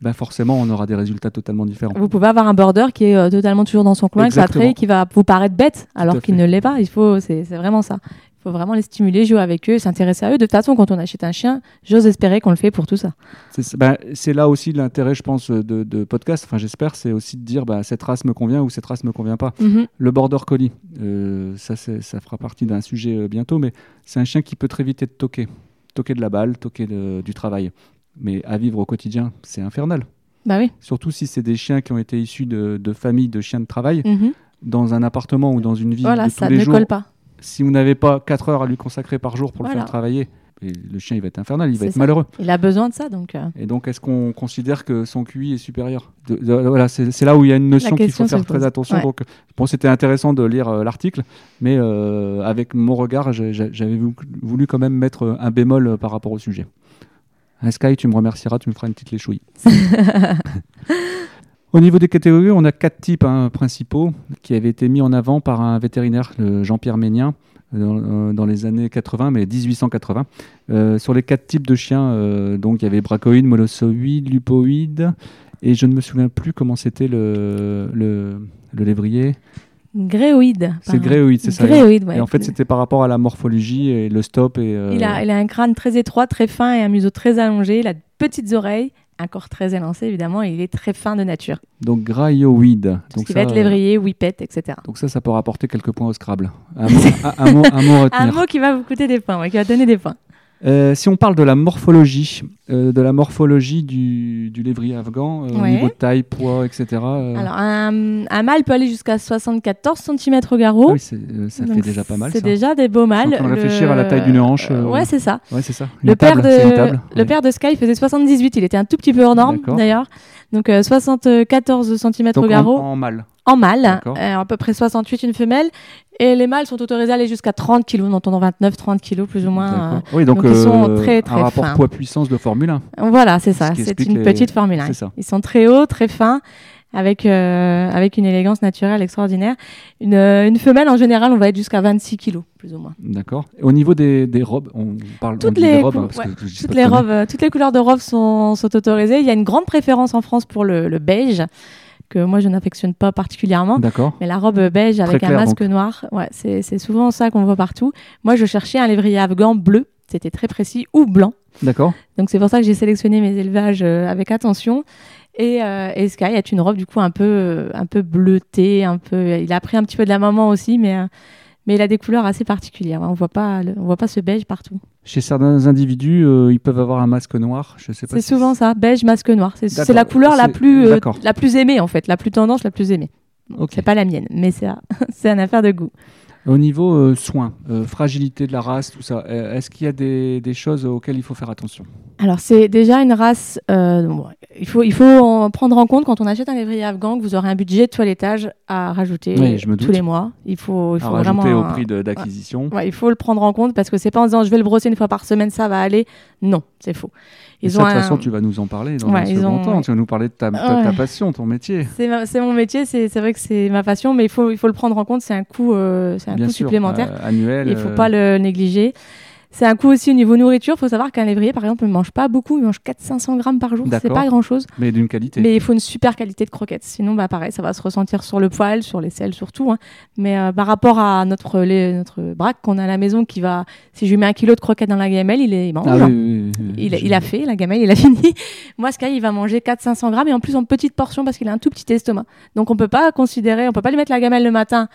ben forcément, on aura des résultats totalement différents. Vous pouvez avoir un border qui est euh, totalement toujours dans son coin, excentré, qui va vous paraître bête, alors qu'il ne l'est pas. Il faut, c'est vraiment ça. Il faut vraiment les stimuler, jouer avec eux, s'intéresser à eux. De toute façon, quand on achète un chien, j'ose espérer qu'on le fait pour tout ça. C'est ben, là aussi l'intérêt, je pense, de, de podcast. Enfin, j'espère, c'est aussi de dire bah, cette race me convient ou cette race me convient pas. Mhm. Le border collie, euh, ça, ça fera partie d'un sujet euh, bientôt, mais c'est un chien qui peut très vite être toqué. Toqué de la balle, toqué de- du travail. Mais à vivre au quotidien, c'est infernal. Bah oui. Surtout si c'est des chiens qui ont été issus de, de familles de chiens de travail, Mhm. dans un appartement ou dans une vie Voilà, de tous ça les ne jours. colle pas. Si vous n'avez pas 4 heures à lui consacrer par jour pour le faire travailler, et le chien il va être infernal, il va être ça. malheureux. Il a besoin de ça, donc. euh, Et donc, est-ce qu'on considère que son QI est supérieur De- de- Voilà, c'est là où il y a une notion qu'il faut faire très attention. Ouais. Donc, bon, c'était intéressant de lire euh, l'article, mais euh, avec mon regard, j'avais vou- voulu quand même mettre un bémol par rapport au sujet. Ah, Sky, tu me remercieras, tu me feras une petite léchouille. (laughs) Au niveau des catégories, on a quatre types hein, principaux qui avaient été mis en avant par un vétérinaire, Jean-Pierre Ménien, dans, euh, dans les années 80, mais 1880. Euh, sur les quatre types de chiens, euh, donc il y avait bracoïde, molossoïde, lupoïde, et je ne me souviens plus comment c'était le, le, le lévrier. Gréoïde. C'est gréoïde, c'est ça. Gréoïde, ouais. Et en fait, c'était par rapport à la morphologie et le stop. Et, euh, il, a, il a un crâne très étroit, très fin et un museau très allongé. Il a de petites oreilles, un corps très élancé évidemment, et il est très fin de nature. Donc graioïde. Tout Donc ce qui va ça, être lévrier, whippet, etc. Donc ça, ça peut rapporter quelques points au Scrabble. Un (laughs) mot, un, un mot, un mot à Un retenir. mot qui va vous coûter des points, ouais, qui va donner des points. Euh, si on parle de la morphologie, euh, de la morphologie du, du lévrier afghan, euh, Ouais. niveau de taille, poids, etc. euh, Alors, un, un mâle peut aller jusqu'à 74 cm au garrot. ah oui, euh, ça fait déjà pas mal. C'est déjà des beaux mâles. De Le- réfléchir à la taille d'une hanche, ouais, c'est ça. Ouais, c'est ça. Une Le père, de, table. le père de Sky faisait 78, il était un tout petit peu hors norme d'ailleurs. Donc euh, 74 cm Donc au garrot en mâle. en mâle, à peu près 68 une femelle. Et les mâles sont autorisés à aller jusqu'à 30 kg, en entendant 29-30 kg plus ou moins. Oui, donc, donc ils sont euh, très, très un rapport poids-puissance de Formule 1. Voilà, c'est ça. Ce C'est une les- petite Formule 1. C'est ça. Ils sont très hauts, très fins, avec, euh, avec une élégance naturelle extraordinaire. Une, euh, une femelle, en général, on va être jusqu'à 26 kg, plus ou moins. D'accord. Au niveau des, des robes, on parle Toutes les des robes, hein, parce ouais, que Toutes les, robes, euh, toutes les couleurs de robes sont, sont autorisées. Il y a une grande préférence en France pour le, le beige, que moi je n'affectionne pas particulièrement. D'accord. Mais la robe beige avec clair, un masque noir, ouais, c'est souvent ça qu'on voit partout. Moi, je cherchais un lévrier afghan bleu, c'était très précis, ou blanc. D'accord. Donc c'est pour ça que j'ai sélectionné mes élevages euh, avec attention. Et, euh, et Sky est une robe du coup un peu, euh, un peu bleutée, un peu. Il a pris un petit peu de la maman aussi, mais, euh, mais il a des couleurs assez particulières. On voit pas, le- on voit pas ce beige partout. Chez certains individus, euh, ils peuvent avoir un masque noir. Je sais pas. C'est si- souvent ça, beige, masque noir. C'est la couleur la plus, la plus aimée en fait, la plus tendance, la plus aimée. Ok. C'est pas la mienne, mais c'est (laughs) c'est une affaire de goût. Au niveau euh, soins, euh, fragilité de la race, tout ça, euh, est-ce qu'il y a des, des choses auxquelles il faut faire attention? Alors c'est déjà une race. bon, il faut il faut en prendre en compte quand on achète un lévrier afghan que vous aurez un budget de toilettage à rajouter Oui, je me tous les mois. Il faut il À faut rajouter vraiment au prix d'acquisition Ouais, il faut le prendre en compte parce que c'est pas en disant je vais le brosser une fois par semaine, ça va aller. Non, c'est faux. Et Ils ça, ont de toute un- façon, tu vas nous en parler dans Ouais, un second ont- temps. Tu vas nous parler de ta, ta- ta passion, ton métier. C'est mon métier, c'est vrai que c'est ma passion, mais il faut, il faut le prendre en compte, c'est un coût, euh, un coût sûr, supplémentaire. euh, annuel. Il faut euh, pas le négliger. C'est un coût aussi au niveau nourriture. Il faut savoir qu'un lévrier, par exemple, ne mange pas beaucoup. Il mange 400-500 grammes par jour. C'est pas grand-chose. Mais d'une qualité. Mais il faut une super qualité de croquettes. Sinon, bah, pareil, ça va se ressentir sur le poil, sur les selles surtout. hein. Mais euh, par rapport à notre, braque qu'on a à la maison, qui va, si je lui mets un kilo de croquettes dans la gamelle, il, est, il mange. Ah oui, oui, oui, oui, Il, a fait la gamelle, il a (laughs) fini. Moi, Sky, il va manger 400-500 grammes et en plus en petites portions parce qu'il a un tout petit estomac. Donc on peut pas considérer, on peut pas lui mettre la gamelle le matin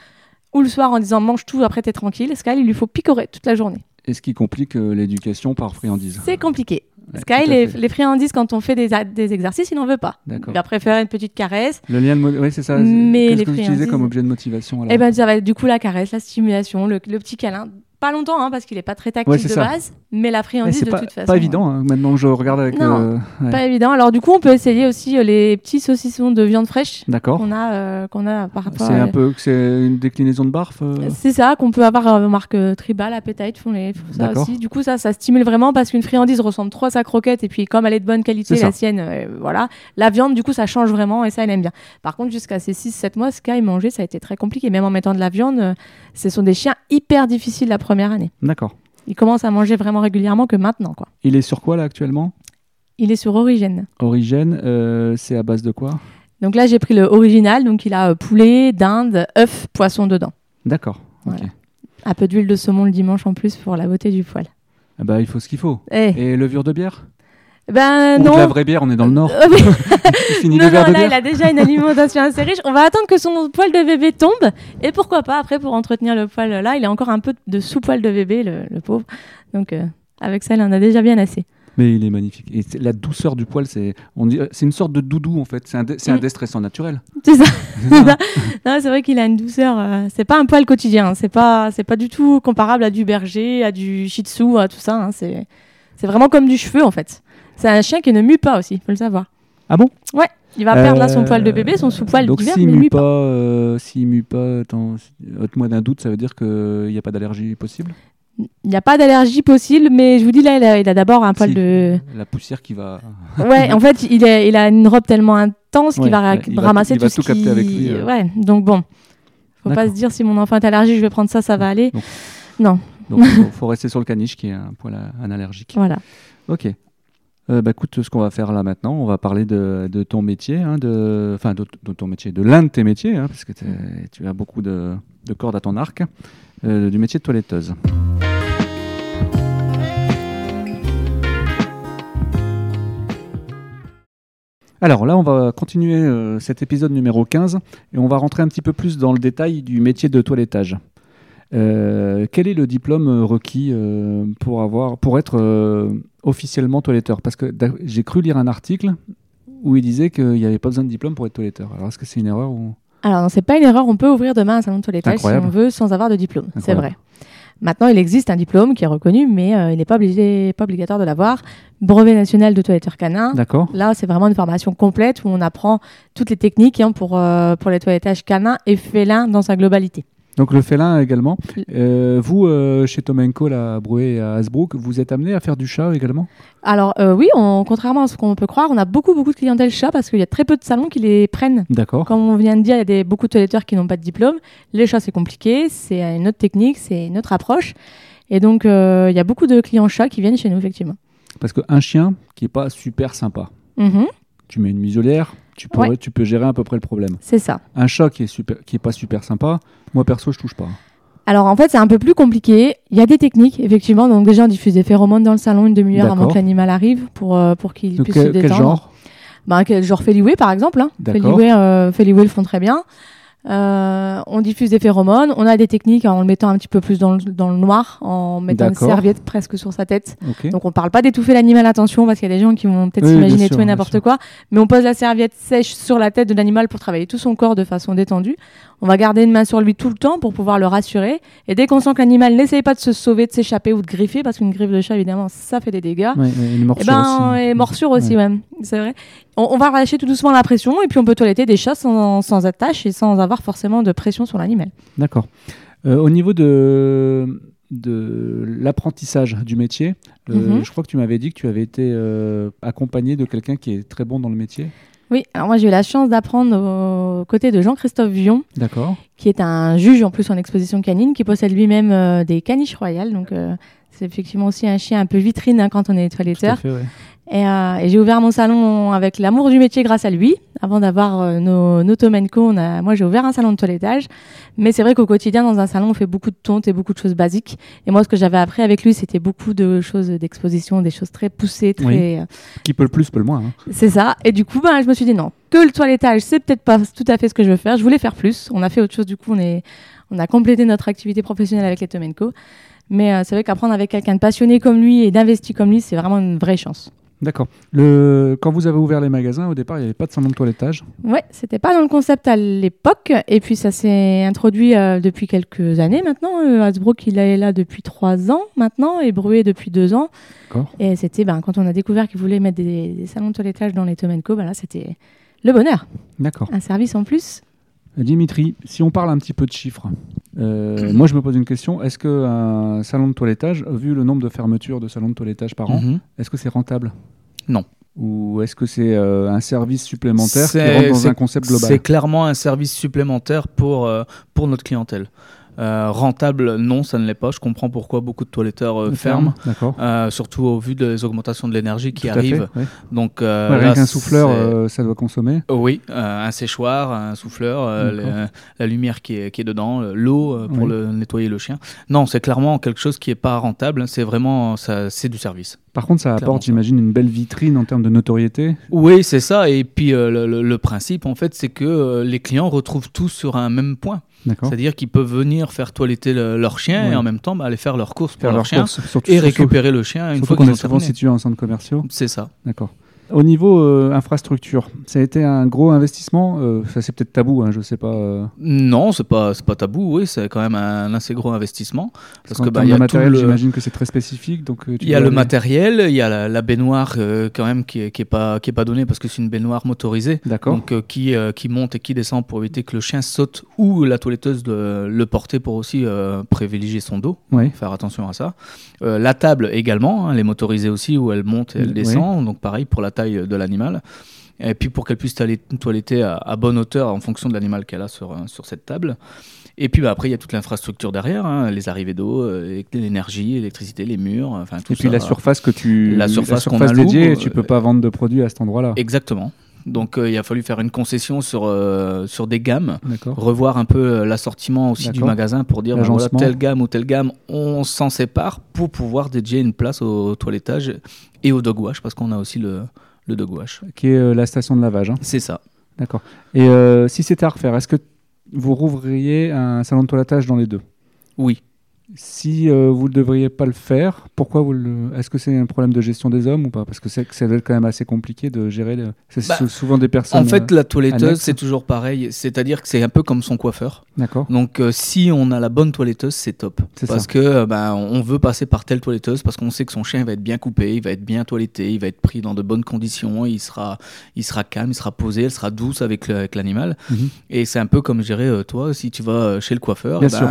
ou le soir en disant mange tout, après t'es tranquille. Sky, il lui faut picorer toute la journée. Et ce qui complique euh, l'éducation par friandise. C'est compliqué. Ouais, Sky, les, friandises, quand on fait des, exercices, il n'en veut pas. Il va préférer une petite caresse. Le lien de ouais, c'est ça. Mais Qu'est-ce les que vous utilisez comme objet de motivation alors Et ben ça va être du coup la caresse, la stimulation, le, le petit câlin. Pas longtemps, hein, parce qu'il est pas très tactile Ouais, de ça. base, mais la friandise de pas, toute façon. pas évident. hein. Maintenant, je regarde avec. Non, euh, ouais. Pas évident. Alors du coup, on peut essayer aussi euh, les petits saucissons de viande fraîche D'accord. qu'on a, euh, qu'on a par rapport C'est à- un peu, c'est une déclinaison de barf. euh, C'est ça qu'on peut avoir euh, marque euh, Tribal, Appetite font les font ça D'accord. aussi. Du coup ça ça stimule vraiment parce qu'une friandise ressemble trop à sa croquette et puis comme elle est de bonne qualité ça. la sienne euh, voilà, la viande du coup ça change vraiment et ça elle aime bien. Par contre jusqu'à ses 6 7 mois Sky manger ça a été très compliqué même en mettant de la viande euh, ce sont des chiens hyper difficiles la première année. D'accord. Il commence à manger vraiment régulièrement que maintenant quoi. Il est sur quoi là actuellement? Il est sur Origine. Origène, euh, c'est à base de quoi? Donc là j'ai pris le original donc il a euh, poulet, dinde, œuf, poisson dedans. D'accord. ok. Un peu d'huile de saumon le dimanche en plus pour la beauté du poil. Ah bah, il faut ce qu'il faut. Eh, Et levure de bière? Ben Ou non. de la vraie bière, on est dans le nord. (laughs) Euh, oui. Il non, non, là, il a déjà une alimentation assez riche. On va attendre que son poil de bébé tombe. Et pourquoi pas, après, pour entretenir le poil là, il a encore un peu de sous-poil de bébé, le, le pauvre. Donc, euh, avec ça, il en a déjà bien assez. Mais il est magnifique. Et la douceur du poil, c'est dirait- c'est une sorte de doudou en fait. C'est un, dé- c'est un Mm. déstressant naturel. (laughs) C'est ça. c'est vrai qu'il a une douceur. euh, c'est pas un poil quotidien. hein. C'est pas, du tout comparable à du berger, à du shih tzu, à tout ça. hein. C'est vraiment comme du cheveu en fait. C'est un chien qui ne mue pas aussi, faut le savoir. Ah bon? Il va perdre là son Euh, poil de bébé, son sous-poil Donc d'hiver, s'il mais il mue mue pas, pas. euh, s'il mue pas, attends, ôte-moi d'un doute, ça veut dire qu'il n'y a pas d'allergie possible? Il n'y a pas d'allergie possible, mais je vous dis là, il a, il a d'abord un poil Si. de. La poussière qui va. (laughs) Ouais, en fait, il, est, il a une robe tellement intense qu'il Ouais, va, ra- ouais, il va ramasser tout- il va tout, tout ce qui. capter avec lui, euh. Ouais, donc bon. Faut pas se dire si mon enfant est allergique, je vais prendre ça, ça va aller. Non. Non, Donc il faut, (laughs) faut rester sur le caniche qui est un poil a- analergique. voilà. Ok. Euh, bah, écoute, ce qu'on va faire là maintenant, on va parler de, ton métier, hein, de, enfin de, ton métier, de l'un de tes métiers, hein, parce que tu as beaucoup de, de cordes à ton arc, euh, du métier de toiletteuse. Alors là, on va continuer euh, cet épisode numéro 15 et on va rentrer un petit peu plus dans le détail du métier de toilettage. Euh, quel est le diplôme euh, requis euh, pour, avoir, pour être euh, officiellement toiletteur? Parce que j'ai cru lire un article où il disait qu'il n'y avait pas besoin de diplôme pour être toiletteur. Alors est-ce que c'est une erreur ou... Alors, non, c'est pas une erreur. On peut ouvrir demain un salon de toilettage Incroyable. si on veut, sans avoir de diplôme. C'est vrai. Maintenant, il existe un diplôme qui est reconnu, mais il n'est pas, obligé, pas obligatoire de l'avoir. Brevet national de toiletteur canin. D'accord Là, c'est vraiment une formation complète où on apprend toutes les techniques hein, pour, pour les toilettages canins et félins dans sa globalité. Donc le félin également. Euh, vous, euh, chez Tomenko, là, à Brouet et à Hasbrook, vous êtes amené à faire du chat également? Alors, euh, oui, on- contrairement à ce qu'on peut croire, on a beaucoup, beaucoup de clientèle chat parce qu'il y a très peu de salons qui les prennent. D'accord. Comme on vient de dire, il y a des, beaucoup de toiletteurs qui n'ont pas de diplôme. Les chats, c'est compliqué, c'est une autre technique, c'est une autre approche. Et donc, il y a beaucoup de clients chats qui viennent chez nous, effectivement. Parce qu'un chien qui est pas super sympa, Mhm, tu mets une muselière, tu, peux gérer à peu près le problème. c'est ça. Un chat qui est, super, qui est pas super sympa, moi perso, je touche pas. Alors, en fait, c'est un peu plus compliqué. Il y a des techniques, effectivement. Donc, déjà, on diffuse des phéromones dans le salon une demi-heure avant que l'animal arrive pour, euh, pour qu'il puisse se quel, quel détendre. genre? Bah, genre Feliway, par exemple. Hein. Feliway, euh, Feliway le font très bien. Euh, on diffuse des phéromones. On a des techniques en le mettant un petit peu plus dans le, dans le noir, en mettant une serviette presque sur sa tête. Donc on parle pas d'étouffer l'animal, attention, parce qu'il y a des gens qui vont peut-être Oui, s'imaginer tout et n'importe quoi. Mais on pose la serviette sèche sur la tête de l'animal pour travailler tout son corps de façon détendue. On va garder une main sur lui tout le temps pour pouvoir le rassurer. Et dès qu'on sent que l'animal n'essaye pas de se sauver, de s'échapper ou de griffer, parce qu'une griffe de chat, évidemment, ça fait des dégâts. Ouais, et morsure ben, aussi. et morsure aussi, ouais. C'est vrai. On, on va relâcher tout doucement la pression et puis on peut toiletter des chats sans, sans attache et sans avoir forcément de pression sur l'animal. D'accord. Euh, au niveau de, de l'apprentissage du métier, euh, Mhm. je crois que tu m'avais dit que tu avais été euh, accompagné de quelqu'un qui est très bon dans le métier. Oui, alors moi j'ai eu la chance d'apprendre aux côtés de Jean-Christophe Vion, D'accord. qui est un juge en plus en exposition canine, qui possède lui-même euh, des caniches royales. Donc euh, c'est effectivement aussi un chien un peu vitrine hein, quand on est toiletteur. fait, ouais. Et, euh, et j'ai ouvert mon salon avec l'amour du métier grâce à lui. Avant d'avoir euh, nos, nos on a, moi j'ai ouvert un salon de toilettage. Mais c'est vrai qu'au quotidien, dans un salon, on fait beaucoup de tontes et beaucoup de choses basiques. Et moi, ce que j'avais appris avec lui, c'était beaucoup de choses d'exposition, des choses très poussées, très. euh, Qui peut le plus, peut le moins. hein. c'est ça. Et du coup, ben, je me suis dit non, que le toilettage, c'est peut-être pas tout à fait ce que je veux faire. Je voulais faire plus. On a fait autre chose. Du coup, on, est, on a complété notre activité professionnelle avec les Tomenko. Mais euh, c'est vrai qu'apprendre avec quelqu'un de passionné comme lui et d'investi comme lui, c'est vraiment une vraie chance. D'accord. Le... Quand vous avez ouvert les magasins, au départ, il n'y avait pas de salon de toilettage. Ouais, c'était pas dans le concept à l'époque. Et puis ça s'est introduit euh, depuis quelques années maintenant. Euh, Hasbrook, il est là depuis trois ans maintenant et Bruet depuis deux ans. D'accord. Et c'était ben, quand on a découvert qu'ils voulaient mettre des, des salons de toilettage dans les Tomenko, ben là c'était le bonheur. D'accord. Un service en plus. Dimitri, si on parle un petit peu de chiffres, euh, moi je me pose une question. Est-ce qu'un salon de toilettage, vu le nombre de fermetures de salons de toilettage par an, Mhm. est-ce que c'est rentable? Non. Ou est-ce que c'est euh, un service supplémentaire qui C'est- rentre dans un concept global? C'est clairement un service supplémentaire pour, euh, pour notre clientèle. Euh, rentable, non, ça ne l'est pas. Je comprends pourquoi beaucoup de toiletteurs euh, ferment. Euh, surtout au vu des augmentations de l'énergie qui Tout fait, arrivent. ouais. Donc, Ouais, là, souffleur, ça doit consommer. Oui, un séchoir, un souffleur, le- la lumière qui est, qui est dedans, l'eau pour Oui. le, nettoyer le chien. Non, c'est clairement quelque chose qui n'est pas rentable. C'est vraiment, ça, c'est du service. Par contre, ça apporte, j'imagine, une belle vitrine en termes de notoriété. Oui, c'est ça. Et puis le, le- le principe, en fait, c'est que les clients retrouvent tout sur un même point. C'est-à-dire qu'ils peuvent venir faire toiletter le- leur chien Ouais. et en même temps bah, aller faire leurs courses pour Faire leur chien courses, surtout- et surtout- récupérer le chien une fois qu'on qu'ils est ont souvent en centre commerciaux. C'est ça. D'accord. Au niveau euh, infrastructure, ça a été un gros investissement. euh, ça c'est peut-être tabou, hein, je sais pas. euh, Non, c'est pas pas tabou. Oui, c'est quand même un assez gros investissement parce que bah, y de a matériel, le j'imagine que c'est très spécifique. Donc il y a le aller- matériel, il y a la, la baignoire quand même qui est, qui est pas qui est pas donnée parce que c'est une baignoire motorisée. D'accord. Donc qui, qui monte et qui descend pour éviter que le chien saute ou la toiletteuse le, le porter pour aussi privilégier son dos. Oui. Faire attention à ça. La table également, hein, elle est motorisée aussi où elle monte et elle Oui. descend. Donc pareil pour la taille de l'animal. Et puis pour qu'elle puisse toiletter à, à bonne hauteur en fonction de l'animal qu'elle a sur, euh, sur cette table. Et puis bah, après, il y a toute l'infrastructure derrière, hein, les arrivées d'eau, euh, l'énergie, l'électricité, les murs, enfin tout Et puis la surface que tu. La surface qu'on alloue, dédiée, euh, tu peux pas vendre de produits à cet endroit-là. Exactement. Donc euh, il a fallu faire une concession sur, euh, sur des gammes revoir un peu euh, l'assortiment aussi du magasin pour dire ben voilà, telle gamme ou telle gamme, on s'en sépare pour pouvoir dédier une place au toilettage et au dog wash parce qu'on a aussi le, le dog wash. Qui est euh, la station de lavage. hein. C'est ça. D'accord. Et euh, si c'était à refaire, est-ce que vous rouvririez un salon de toilettage dans les deux? Oui. Si euh, vous ne devriez pas le faire, pourquoi vous le... Est-ce que c'est un problème de gestion des hommes ou pas? Parce que c'est ça doit être quand même assez compliqué de gérer. le- C'est Bah, sou- souvent des personnes. En fait, la toiletteuse, c'est toujours pareil. C'est-à-dire que c'est un peu comme son coiffeur. euh, D'accord. Donc, euh, si on a la bonne toiletteuse, c'est top. C'est Parce ça. que euh, ben, on veut passer par telle toiletteuse parce qu'on sait que son chien va être bien coupé, il va être bien toiletté, il va être pris dans de bonnes conditions, il sera, il sera calme, il sera posé, elle sera douce avec l'animal. Mhm. Et c'est un peu comme euh, toi, si tu vas euh, chez le coiffeur, Bien ben, sûr.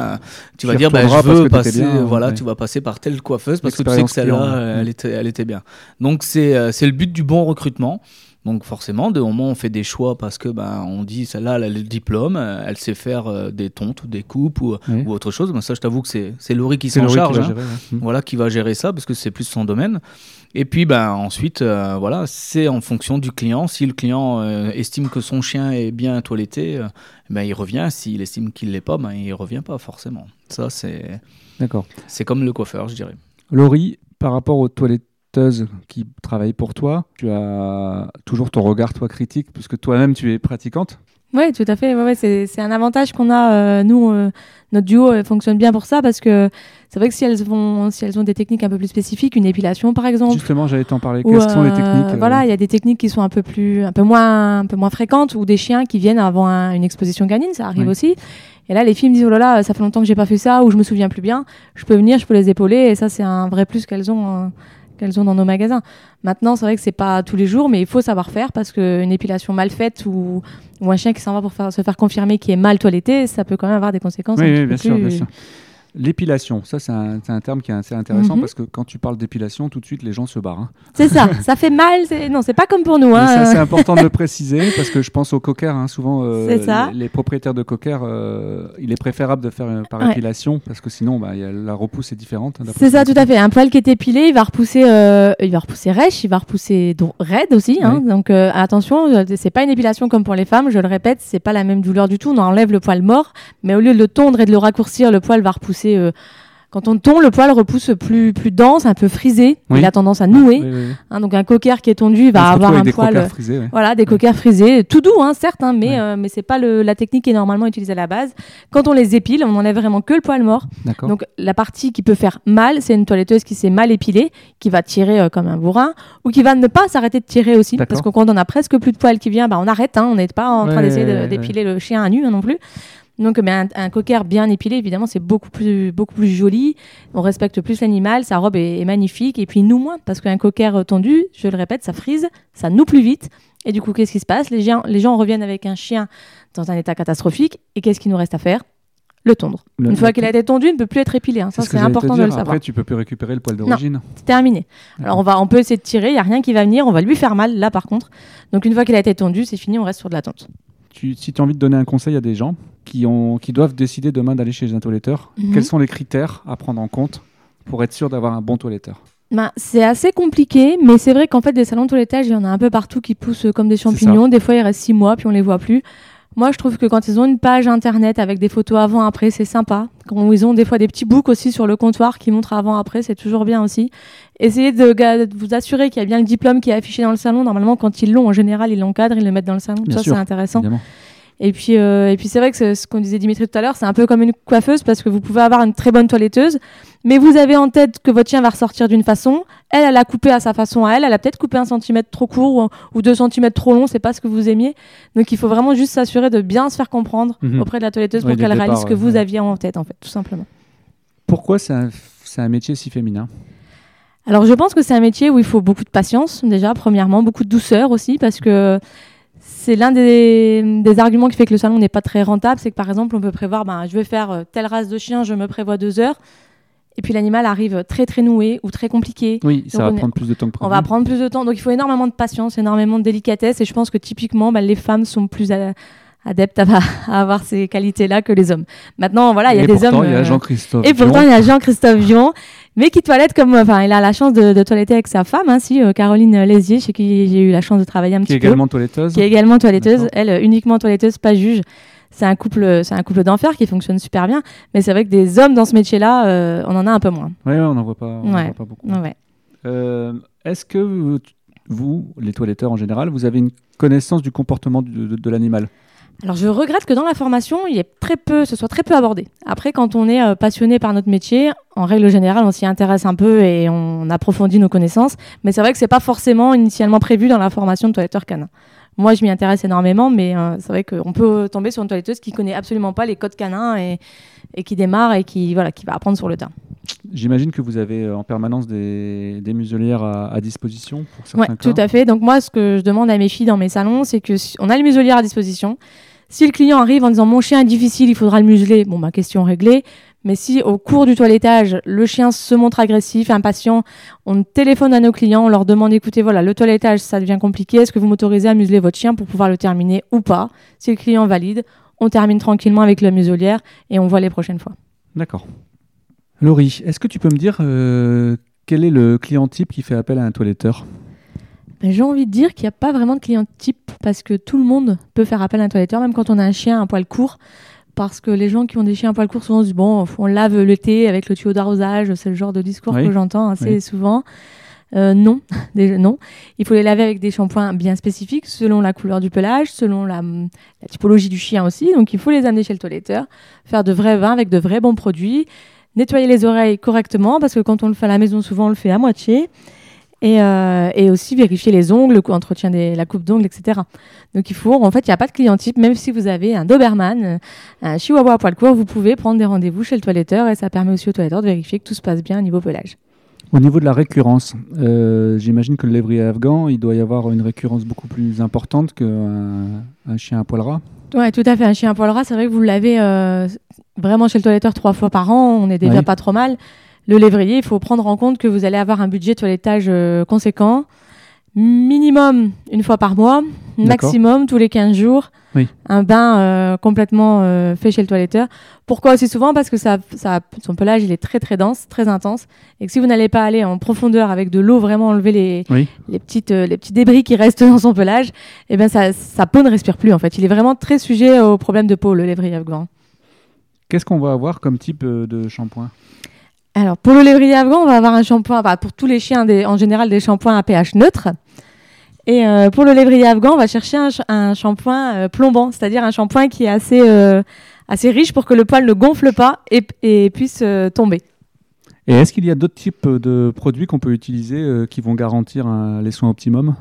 tu Tu vas y dire, je veux passer, bien, voilà, ouais. tu vas passer par telle coiffeuse parce que tu sais que celle-là, elle, était, elle était bien. Donc c'est euh, c'est le but du bon recrutement. Donc forcément, de moment on fait des choix parce que ben on dit celle-là elle a le diplôme, euh, elle sait faire euh, des tontes ou des coupes ou, Oui. ou autre chose. Mais ça, je t'avoue que c'est c'est Laurie qui s'en qui charge. va hein. gérer, ouais. Voilà, qui va gérer ça parce que c'est plus son domaine. Et puis ben ensuite, euh, voilà, c'est en fonction du client. Si le client euh, estime que son chien est bien toiletté, ben il revient. S'il estime qu'il l'est pas, ben il revient pas forcément. Ça c'est D'accord. c'est comme le coiffeur, je dirais. Laurie, par rapport aux qui travaillent pour toi, tu as toujours ton regard, toi, critique, puisque toi-même, tu es pratiquante. Oui, tout à fait. Ouais, ouais, c'est un avantage qu'on a. euh, nous, euh, notre duo euh, fonctionne bien pour ça parce que c'est vrai que si elles, vont, si elles ont des techniques un peu plus spécifiques, une épilation par exemple, Justement, j'allais t'en parler. Quelles sont les euh, techniques Voilà, il y a des techniques qui sont un peu plus, un peu moins, un peu moins fréquentes ou des chiens qui viennent avant un- une exposition canine, ça arrive Oui. aussi. Et là, les filles me disent oh là là, ça fait longtemps que j'ai pas fait ça ou je me souviens plus bien. Je peux venir, je peux les épauler et ça c'est un vrai plus qu'elles ont. Qu'elles ont dans nos magasins. Maintenant, c'est vrai que c'est pas tous les jours, mais il faut savoir faire parce qu'une épilation mal faite ou, ou un chien qui s'en va pour faire- se faire confirmer qui est mal toiletté, ça peut quand même avoir des conséquences. Oui, bien sûr, bien sûr. L'épilation, ça c'est un, terme qui est assez intéressant Mhm. parce que quand tu parles d'épilation, tout de suite les gens se barrent. hein. C'est ça, ça fait mal. Non, c'est pas comme pour nous. Hein. c'est important de le préciser parce que je pense aux coquers, hein, souvent euh, ça. Les, les propriétaires de coquers, euh, il est préférable de faire euh, par Ouais. épilation parce que sinon bah, il y a- la repousse est différente. C'est ce ça, tout à fait. Un poil qui est épilé, il va repousser, euh, il va repousser rêche, il va repousser raide aussi. Donc attention, c'est pas une épilation comme pour les femmes. Je le répète, c'est pas la même douleur du tout. On enlève le poil mort, mais au lieu de le tondre et de le raccourcir, le poil va repousser. Euh, quand on tond, le poil repousse plus plus dense, un peu frisé. Oui. Il a tendance à nouer. Oui, oui, oui. hein. donc un cocker qui est tondu, il va avoir un des poil. frisés. ouais. Voilà, des coquers frisés, tout doux, hein, certes, hein, mais, Ouais. euh, mais c'est pas le, la technique qui est normalement utilisée à la base. Quand on les épile, on enlève vraiment que le poil mort. Donc la partie qui peut faire mal, c'est une toiletteuse qui s'est mal épilée, qui va tirer euh, comme un bourrin, ou qui va ne pas s'arrêter de tirer aussi, parce que quand on a presque plus de poils qui vient, bah, on arrête, on n'est pas en train Ouais, d'essayer de- ouais, ouais. d'épiler le chien à nu non plus. Donc mais un, un cocker bien épilé, évidemment, c'est beaucoup plus, beaucoup plus joli, on respecte plus l'animal, sa robe est, est magnifique, et puis nous moins, parce qu'un cocker tendu, je le répète, ça frise, ça noue plus vite, et du coup, qu'est-ce qui se passe? Les gens, les gens reviennent avec un chien dans un état catastrophique, et qu'est-ce qu'il nous reste à faire? Le tondre. Le- Une fois qu'il a été tondu, il ne peut plus être épilé. hein. Ça, c'est important de le savoir. Après, tu peux plus récupérer le poil d'origine. C'est terminé. Alors, on, va, on peut essayer de tirer, il n'y a rien qui va venir, on va lui faire mal, là, par contre. Donc, une fois qu'il a été tondu, c'est fini, on reste sur de la tonte. Tu- si tu as envie de donner un conseil à des gens qui, ont, qui doivent décider demain d'aller chez un toiletteur, Mhm. quels sont les critères à prendre en compte pour être sûr d'avoir un bon toiletteur? Ben, c'est assez compliqué, mais c'est vrai qu'en fait, des salons de toilettage, il y en a un peu partout qui poussent comme des champignons. Des fois, ils restent six mois, puis on les voit plus. Moi, je trouve que quand ils ont une page internet avec des photos avant-après, c'est sympa. Quand ils ont des fois des petits books aussi sur le comptoir qui montrent avant-après, c'est toujours bien aussi. Essayez de, vous assurer qu'il y a bien le diplôme qui est affiché dans le salon. Normalement, quand ils l'ont, en général, ils l'encadrent, ils le mettent dans le salon. Bien ça, c'est intéressant. Évidemment. Et puis, euh, et puis c'est vrai que ce qu'on disait Dimitri tout à l'heure, c'est un peu comme une coiffeuse parce que vous pouvez avoir une très bonne toiletteuse, mais vous avez en tête que votre chien va ressortir d'une façon. Elle, elle a coupé à sa façon à elle. Elle a peut-être coupé un centimètre trop court ou, ou deux centimètres trop long. C'est pas ce que vous aimiez. Donc il faut vraiment juste s'assurer de bien se faire comprendre Mhm. auprès de la toiletteuse pour qu'elle le réalise ce que vous ouais. aviez en tête, en fait, tout simplement. Pourquoi c'est un, c'est un métier si féminin? Alors je pense que c'est un métier où il faut beaucoup de patience déjà, premièrement, beaucoup de douceur aussi, parce que c'est l'un des, des arguments qui fait que le salon n'est pas très rentable, c'est que par exemple on peut prévoir, ben, je vais faire euh, telle race de chien, je me prévois deux heures, et puis l'animal arrive très très noué ou très compliqué. Oui, ça Donc va on prendre plus de temps que. On va prendre plus de temps, donc il faut énormément de patience, énormément de délicatesse, et je pense que typiquement ben, les femmes sont plus a- adeptes à, (laughs) à avoir ces qualités-là que les hommes. Maintenant, voilà, il y a Et des pourtant, hommes. il y a euh, Jean-Christophe. et pourtant, Dion. il y a Jean-Christophe Vion, mais qui toilette comme. Enfin, il a la chance de, de toiletter avec sa femme, hein, si, euh, Caroline Lézier, chez qui j'ai eu la chance de travailler un qui est petit peu. également toiletteuse. Qui est également toiletteuse. D'accord. Elle, euh, uniquement toiletteuse, pas juge. C'est un couple, c'est un couple d'enfer qui fonctionne super bien. Mais c'est vrai que des hommes dans ce métier-là, euh, on en a un peu moins. Ouais, on n'en voit pas, on en voit pas beaucoup. Ouais. Euh, Est-ce que vous, vous, les toiletteurs en général, vous avez une connaissance du comportement de l'animal? Alors je regrette que dans la formation, il y ait très peu, ce soit très peu abordé. Après, quand on est euh, passionné par notre métier, en règle générale, on s'y intéresse un peu et on approfondit nos connaissances. Mais c'est vrai que c'est pas forcément initialement prévu dans la formation de toiletteur canin. Moi, je m'y intéresse énormément, mais euh, c'est vrai qu'on peut tomber sur une toiletteuse qui connaît absolument pas les codes canins et, et qui démarre et qui voilà, qui va apprendre sur le tas. J'imagine que vous avez euh, en permanence des, des muselières à, à disposition pour certains Ouais, cas. tout à fait. Donc moi, ce que je demande à mes filles dans mes salons, c'est que si- on a le muselière à disposition. Si le client arrive en disant mon chien est difficile, il faudra le museler, bon, ma question réglée. Mais si au cours du toilettage, le chien se montre agressif, impatient, on téléphone à nos clients, on leur demande écoutez, voilà, le toilettage, ça devient compliqué, est-ce que vous m'autorisez à museler votre chien pour pouvoir le terminer ou pas? Si le client valide, on termine tranquillement avec la muselière et on voit les prochaines fois. D'accord. Laurie, est-ce que tu peux me dire euh, quel est le client type qui fait appel à un toiletteur? J'ai envie de dire qu'il n'y a pas vraiment de client type parce que tout le monde peut faire appel à un toiletteur, même quand on a un chien à poil court. Parce que les gens qui ont des chiens à poil court souvent se disent bon, on lave l'été avec le tuyau d'arrosage, c'est le genre de discours Oui. que j'entends assez Oui. souvent. Euh, non, (laughs) Déjà, non. Il faut les laver avec des shampoings bien spécifiques selon la couleur du pelage, selon la, la typologie du chien aussi. Donc il faut les amener chez le toiletteur, faire de vrais vins avec de vrais bons produits, nettoyer les oreilles correctement parce que quand on le fait à la maison, souvent on le fait à moitié. Et, euh, et aussi vérifier les ongles, le entretien de la coupe d'ongles, etc. Donc il faut, en fait, il n'y a pas de client type, même si vous avez un Doberman, euh, un Chihuahua à poil court, vous pouvez prendre des rendez-vous chez le toiletteur et ça permet aussi au toiletteur de vérifier que tout se passe bien au niveau pelage. Au niveau de la récurrence, euh, j'imagine que le lévrier afghan, il doit y avoir une récurrence beaucoup plus importante qu'un un chien à poil ras. Ouais, tout à fait. Un chien à poil ras, c'est vrai que vous l'avez euh, vraiment chez le toiletteur trois fois par an, on est déjà Oui. pas trop mal. Le lévrier, il faut prendre en compte que vous allez avoir un budget de toilettage euh, conséquent, minimum une fois par mois, maximum tous les 15 jours. Oui. Un bain euh, complètement euh, fait chez le toiletteur. Pourquoi aussi souvent? Parce que ça, ça, son pelage, il est très très dense, très intense. Et que si vous n'allez pas aller en profondeur avec de l'eau, vraiment enlever les, Oui. les, petites, euh, les petits débris qui restent dans son pelage, eh ben ça, sa peau ne respire plus en fait. Il est vraiment très sujet aux problèmes de peau, le lévrier afghan. Qu'est-ce qu'on va avoir comme type de shampoing? Alors pour le lévrier afghan, on va avoir un shampoing, pour tous les chiens en général des shampoings à pH neutre. Et euh, pour le lévrier afghan, on va chercher un, sh- un shampoing euh, plombant, c'est-à-dire un shampoing qui est assez, euh, assez riche pour que le poil ne gonfle pas et, puisse tomber. Et est-ce qu'il y a d'autres types de produits qu'on peut utiliser qui vont garantir les soins optimum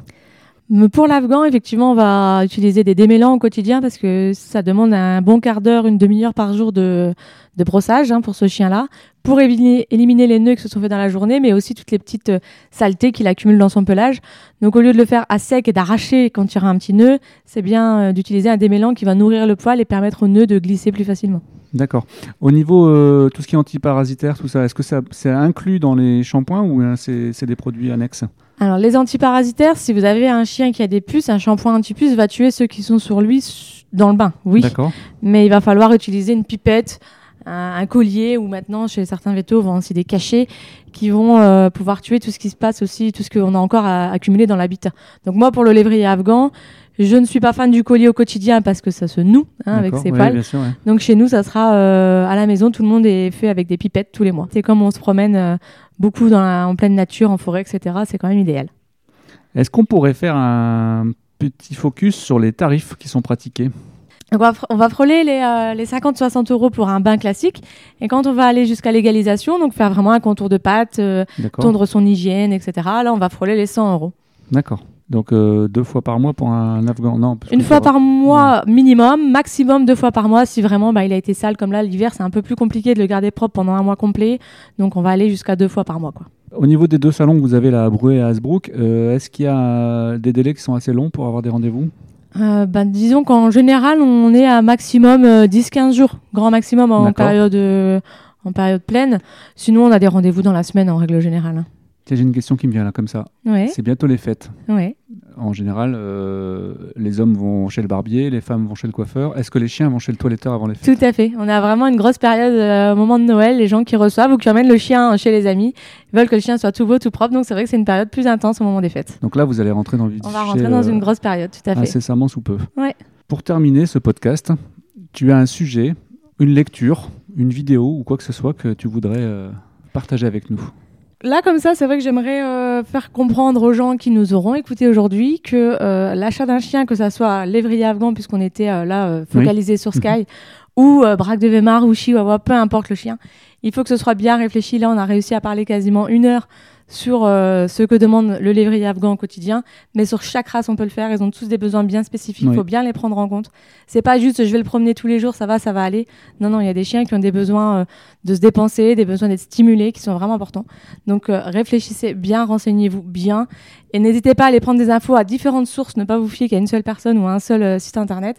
Pour l'afghan, effectivement, on va utiliser des démêlants au quotidien parce que ça demande un bon quart d'heure, une demi-heure par jour de, brossage hein, pour ce chien-là, pour éliminer, les nœuds qui se sont faits dans la journée, mais aussi toutes les petites euh, saletés qu'il accumule dans son pelage. Donc au lieu de le faire à sec et d'arracher quand il y aura un petit nœud, c'est bien euh, d'utiliser un démêlant qui va nourrir le poil et permettre au nœud de glisser plus facilement. D'accord. Au niveau euh, tout ce qui est antiparasitaire, tout ça, est-ce que ça c'est inclus dans les shampoings ou hein, c'est des produits annexes? Alors, les antiparasitaires, si vous avez un chien qui a des puces, un shampoing anti-puce va tuer ceux qui sont sur lui dans le bain, oui. D'accord. Mais il va falloir utiliser une pipette, un, un collier ou maintenant chez certains vétos, on vend aussi des cachets qui vont euh, pouvoir tuer tout ce qui se passe aussi, tout ce qu'on a encore à accumuler dans l'habitat. Donc moi, pour le lévrier afghan, je ne suis pas fan du collier au quotidien parce que ça se noue hein, avec ses Ouais, sûr, ouais. Donc chez nous, ça sera euh, à la maison, tout le monde est fait avec des pipettes tous les mois. C'est comme on se promène euh, beaucoup dans la- en pleine nature, en forêt, etc. C'est quand même idéal. Est-ce qu'on pourrait faire un petit focus sur les tarifs qui sont pratiqués? Donc, on, va, frôler les, euh, les 50-60 euros pour un bain classique. Et quand on va aller jusqu'à l'égalisation, donc faire vraiment un contour de pâte, euh, tondre son hygiène, etc., là, on va frôler les 100 euros. D'accord. Donc euh, deux fois par mois pour un Afghan. Non. Une fois par mois minimum, maximum deux fois par mois si vraiment bah, il a été sale comme là l'hiver c'est un peu plus compliqué de le garder propre pendant un mois complet donc on va aller jusqu'à deux fois par mois quoi. Au niveau des deux salons que vous avez là à Brouet et à Hasbrook, euh, est-ce qu'il y a euh, des délais qui sont assez longs pour avoir des rendez-vous? Euh, bah, disons qu'en général on est à maximum euh, 10-15 jours, grand maximum en période, en période pleine. Sinon on a des rendez-vous dans la semaine en règle générale. Tiens, J'ai une question qui me vient là comme ça. Ouais, C'est bientôt les fêtes. ouais. En général, euh, les hommes vont chez le barbier, les femmes vont chez le coiffeur. Est-ce que les chiens vont chez le toiletteur avant les fêtes? Tout à fait. On a vraiment une grosse période euh, au moment de Noël. Les gens qui reçoivent ou qui emmènent le chien chez les amis veulent que le chien soit tout beau, tout propre. Donc c'est vrai que c'est une période plus intense au moment des fêtes. Donc là, vous allez rentrer dans le vif On va rentrer dans euh, une grosse période, tout à fait. incessamment sous peu. Ouais. Pour terminer ce podcast, tu as un sujet, une lecture, une vidéo ou quoi que ce soit que tu voudrais euh, partager avec nous. Là, comme ça, c'est vrai que j'aimerais euh, faire comprendre aux gens qui nous auront écoutés aujourd'hui que euh, l'achat d'un chien, que ça soit lévrier afghan, puisqu'on était euh, là focalisé sur Sky, ou braque de Weimar ou chihuahua, peu importe le chien, il faut que ce soit bien réfléchi. Là, on a réussi à parler quasiment une heure sur euh, ce que demande le lévrier afghan au quotidien, mais sur chaque race, on peut le faire. Ils ont tous des besoins bien spécifiques. Il Oui. faut bien les prendre en compte. C'est pas juste je vais le promener tous les jours, ça va, ça va aller. Non, non, il y a des chiens qui ont des besoins euh, de se dépenser, des besoins d'être stimulés, qui sont vraiment importants. Donc euh, réfléchissez bien, renseignez-vous bien et n'hésitez pas à aller prendre des infos à différentes sources, ne pas vous fier qu'à une seule personne ou à un seul site internet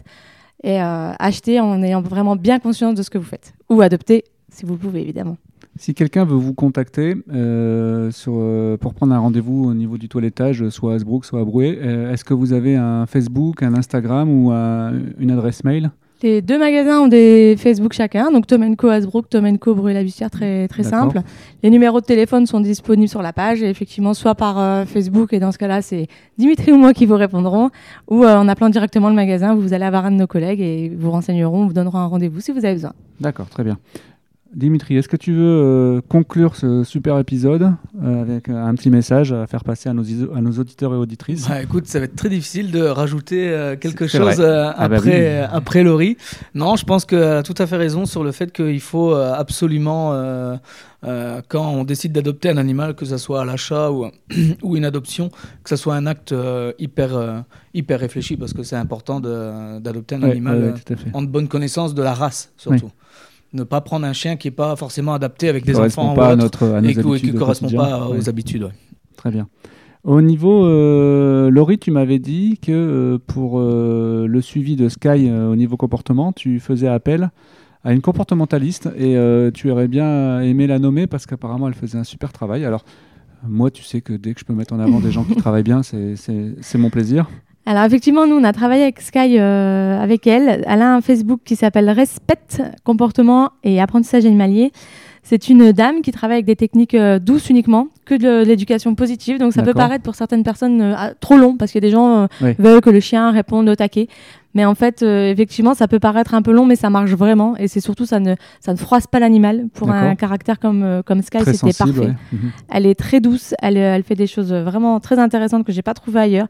et achetez en ayant vraiment bien conscience de ce que vous faites ou adopter si vous le pouvez évidemment. Si quelqu'un veut vous contacter euh, sur, euh, pour prendre un rendez-vous au niveau du toilettage, soit à Hasbrook, soit à Brouet, euh, est-ce que vous avez un Facebook, un Instagram ou un- une adresse mail? Les deux magasins ont des Facebook chacun, donc Tom Co Hasbrook, Tom Co Bruy-la-Bussière, très, simple. Les numéros de téléphone sont disponibles sur la page, et effectivement, soit par euh, Facebook, et dans ce cas-là, c'est Dimitri ou moi qui vous répondront, ou euh, en appelant directement le magasin, vous allez avoir un de nos collègues et vous renseigneront, vous donneront un rendez-vous si vous avez besoin. D'accord, très bien. Dimitri, est-ce que tu veux euh, conclure ce super épisode euh, avec un petit message à faire passer à nos, iso- à nos auditeurs et auditrices? Bah, écoute, ça va être très difficile de rajouter euh, quelque chose euh, Ah bah après, oui. euh, après Laurie. Non, je pense qu'elle a tout à fait raison sur le fait qu'il faut euh, absolument, euh, euh, quand on décide d'adopter un animal, que ce soit à l'achat ou, (clears throat) ou une adoption, que ce soit un acte euh, hyper, euh, hyper réfléchi parce que c'est important d'adopter un Ouais, animal ouais, ouais, euh, en de bonne connaissance de la race, surtout. Ne pas prendre un chien qui n'est pas forcément adapté avec des enfants pas ou à, notre, à nos et qui ne correspond pas Ouais. aux habitudes. ouais. Très bien. Au niveau, euh, Laurie, tu m'avais dit que euh, pour euh, le suivi de Sky euh, au niveau comportement, tu faisais appel à une comportementaliste et tu aurais bien aimé la nommer parce qu'apparemment elle faisait un super travail. Alors, moi, tu sais que dès que je peux mettre en avant des gens qui (laughs) travaillent bien, c'est mon plaisir. Alors effectivement, nous, on a travaillé avec Sky, euh, avec elle. Elle a un Facebook qui s'appelle Respect, comportement et apprentissage animalier. C'est une dame qui travaille avec des techniques euh, douces uniquement, que de l'éducation positive. Donc ça peut paraître pour certaines personnes euh, trop long, parce que des gens Oui. veulent que le chien réponde au taquet. Mais en fait, effectivement, ça peut paraître un peu long, mais ça marche vraiment. Et c'est surtout, ça ne, ça ne froisse pas l'animal. Pour un caractère comme, comme Sky, c'était parfait. ouais. Mhm. Elle est très douce, elle, elle fait des choses vraiment très intéressantes que j'ai pas trouvées ailleurs.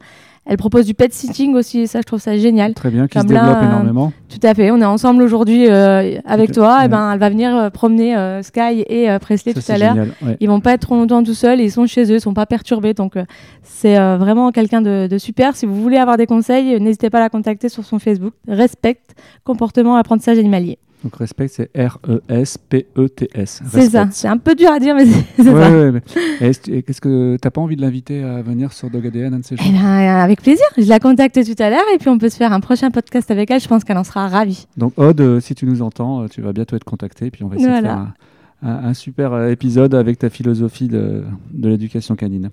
Elle propose du pet sitting aussi, et ça je trouve ça génial. Très bien, qui se là, développe euh, énormément. Tout à fait, on est ensemble aujourd'hui euh, avec toi, et ben elle va venir euh, promener euh, Sky et Presley Ça, tout à l'heure. ouais. Ils vont pas être trop longtemps tout seuls, ils sont chez eux, ils sont pas perturbés, donc c'est vraiment quelqu'un de, de super. Si vous voulez avoir des conseils, n'hésitez pas à la contacter sur son Facebook. Respect comportement apprentissage animalier. Donc, respect, c'est R-E-S-P-E-T-S. C'est ça. C'est un peu dur à dire, mais (laughs) c'est Ouais, ça. ouais, mais- Et est-ce que- et qu'est-ce que t'as pas envie de l'inviter à venir sur Dog ADN, un de ces jours Eh ben, avec plaisir. Je la contacte tout à l'heure et puis on peut se faire un prochain podcast avec elle. Je pense qu'elle en sera ravie. Donc Aude, euh, si tu nous entends, euh, tu vas bientôt être contacté, et puis on va essayer de faire un, un- un super euh, épisode avec ta philosophie de, de l'éducation canine.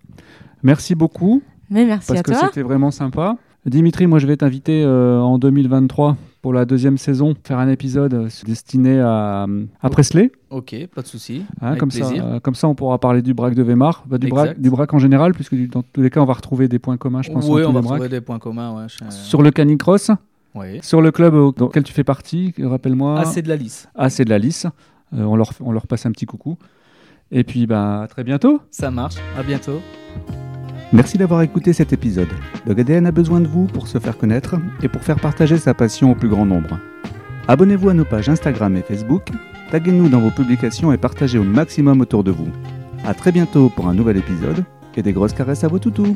Merci beaucoup, Mais merci parce à que toi. c'était vraiment sympa. Dimitri, moi je vais t'inviter euh, en 2023 pour la deuxième saison, faire un épisode euh, destiné à, à Presley. Ok, pas de souci. hein, comme, ça, euh, comme ça, on pourra parler du braque de Weimar, bah, du, braque, Exact. du braque en général, puisque du- dans tous les cas, on va retrouver des points communs, je pense, oui, on va retrouver des points communs. Ouais, Sur le canicross, Oui. sur le club au- dans lequel tu fais partie, rappelle-moi. Ah, c'est de la lisse. Ah, c'est de la lice. Euh, on, leur, on leur passe un petit coucou. Et puis, bah, à très bientôt. Ça marche. À bientôt. Merci d'avoir écouté cet épisode. Dog ADN a besoin de vous pour se faire connaître et pour faire partager sa passion au plus grand nombre. Abonnez-vous à nos pages Instagram et Facebook, taguez-nous dans vos publications et partagez au maximum autour de vous. A très bientôt pour un nouvel épisode et des grosses caresses à vos toutous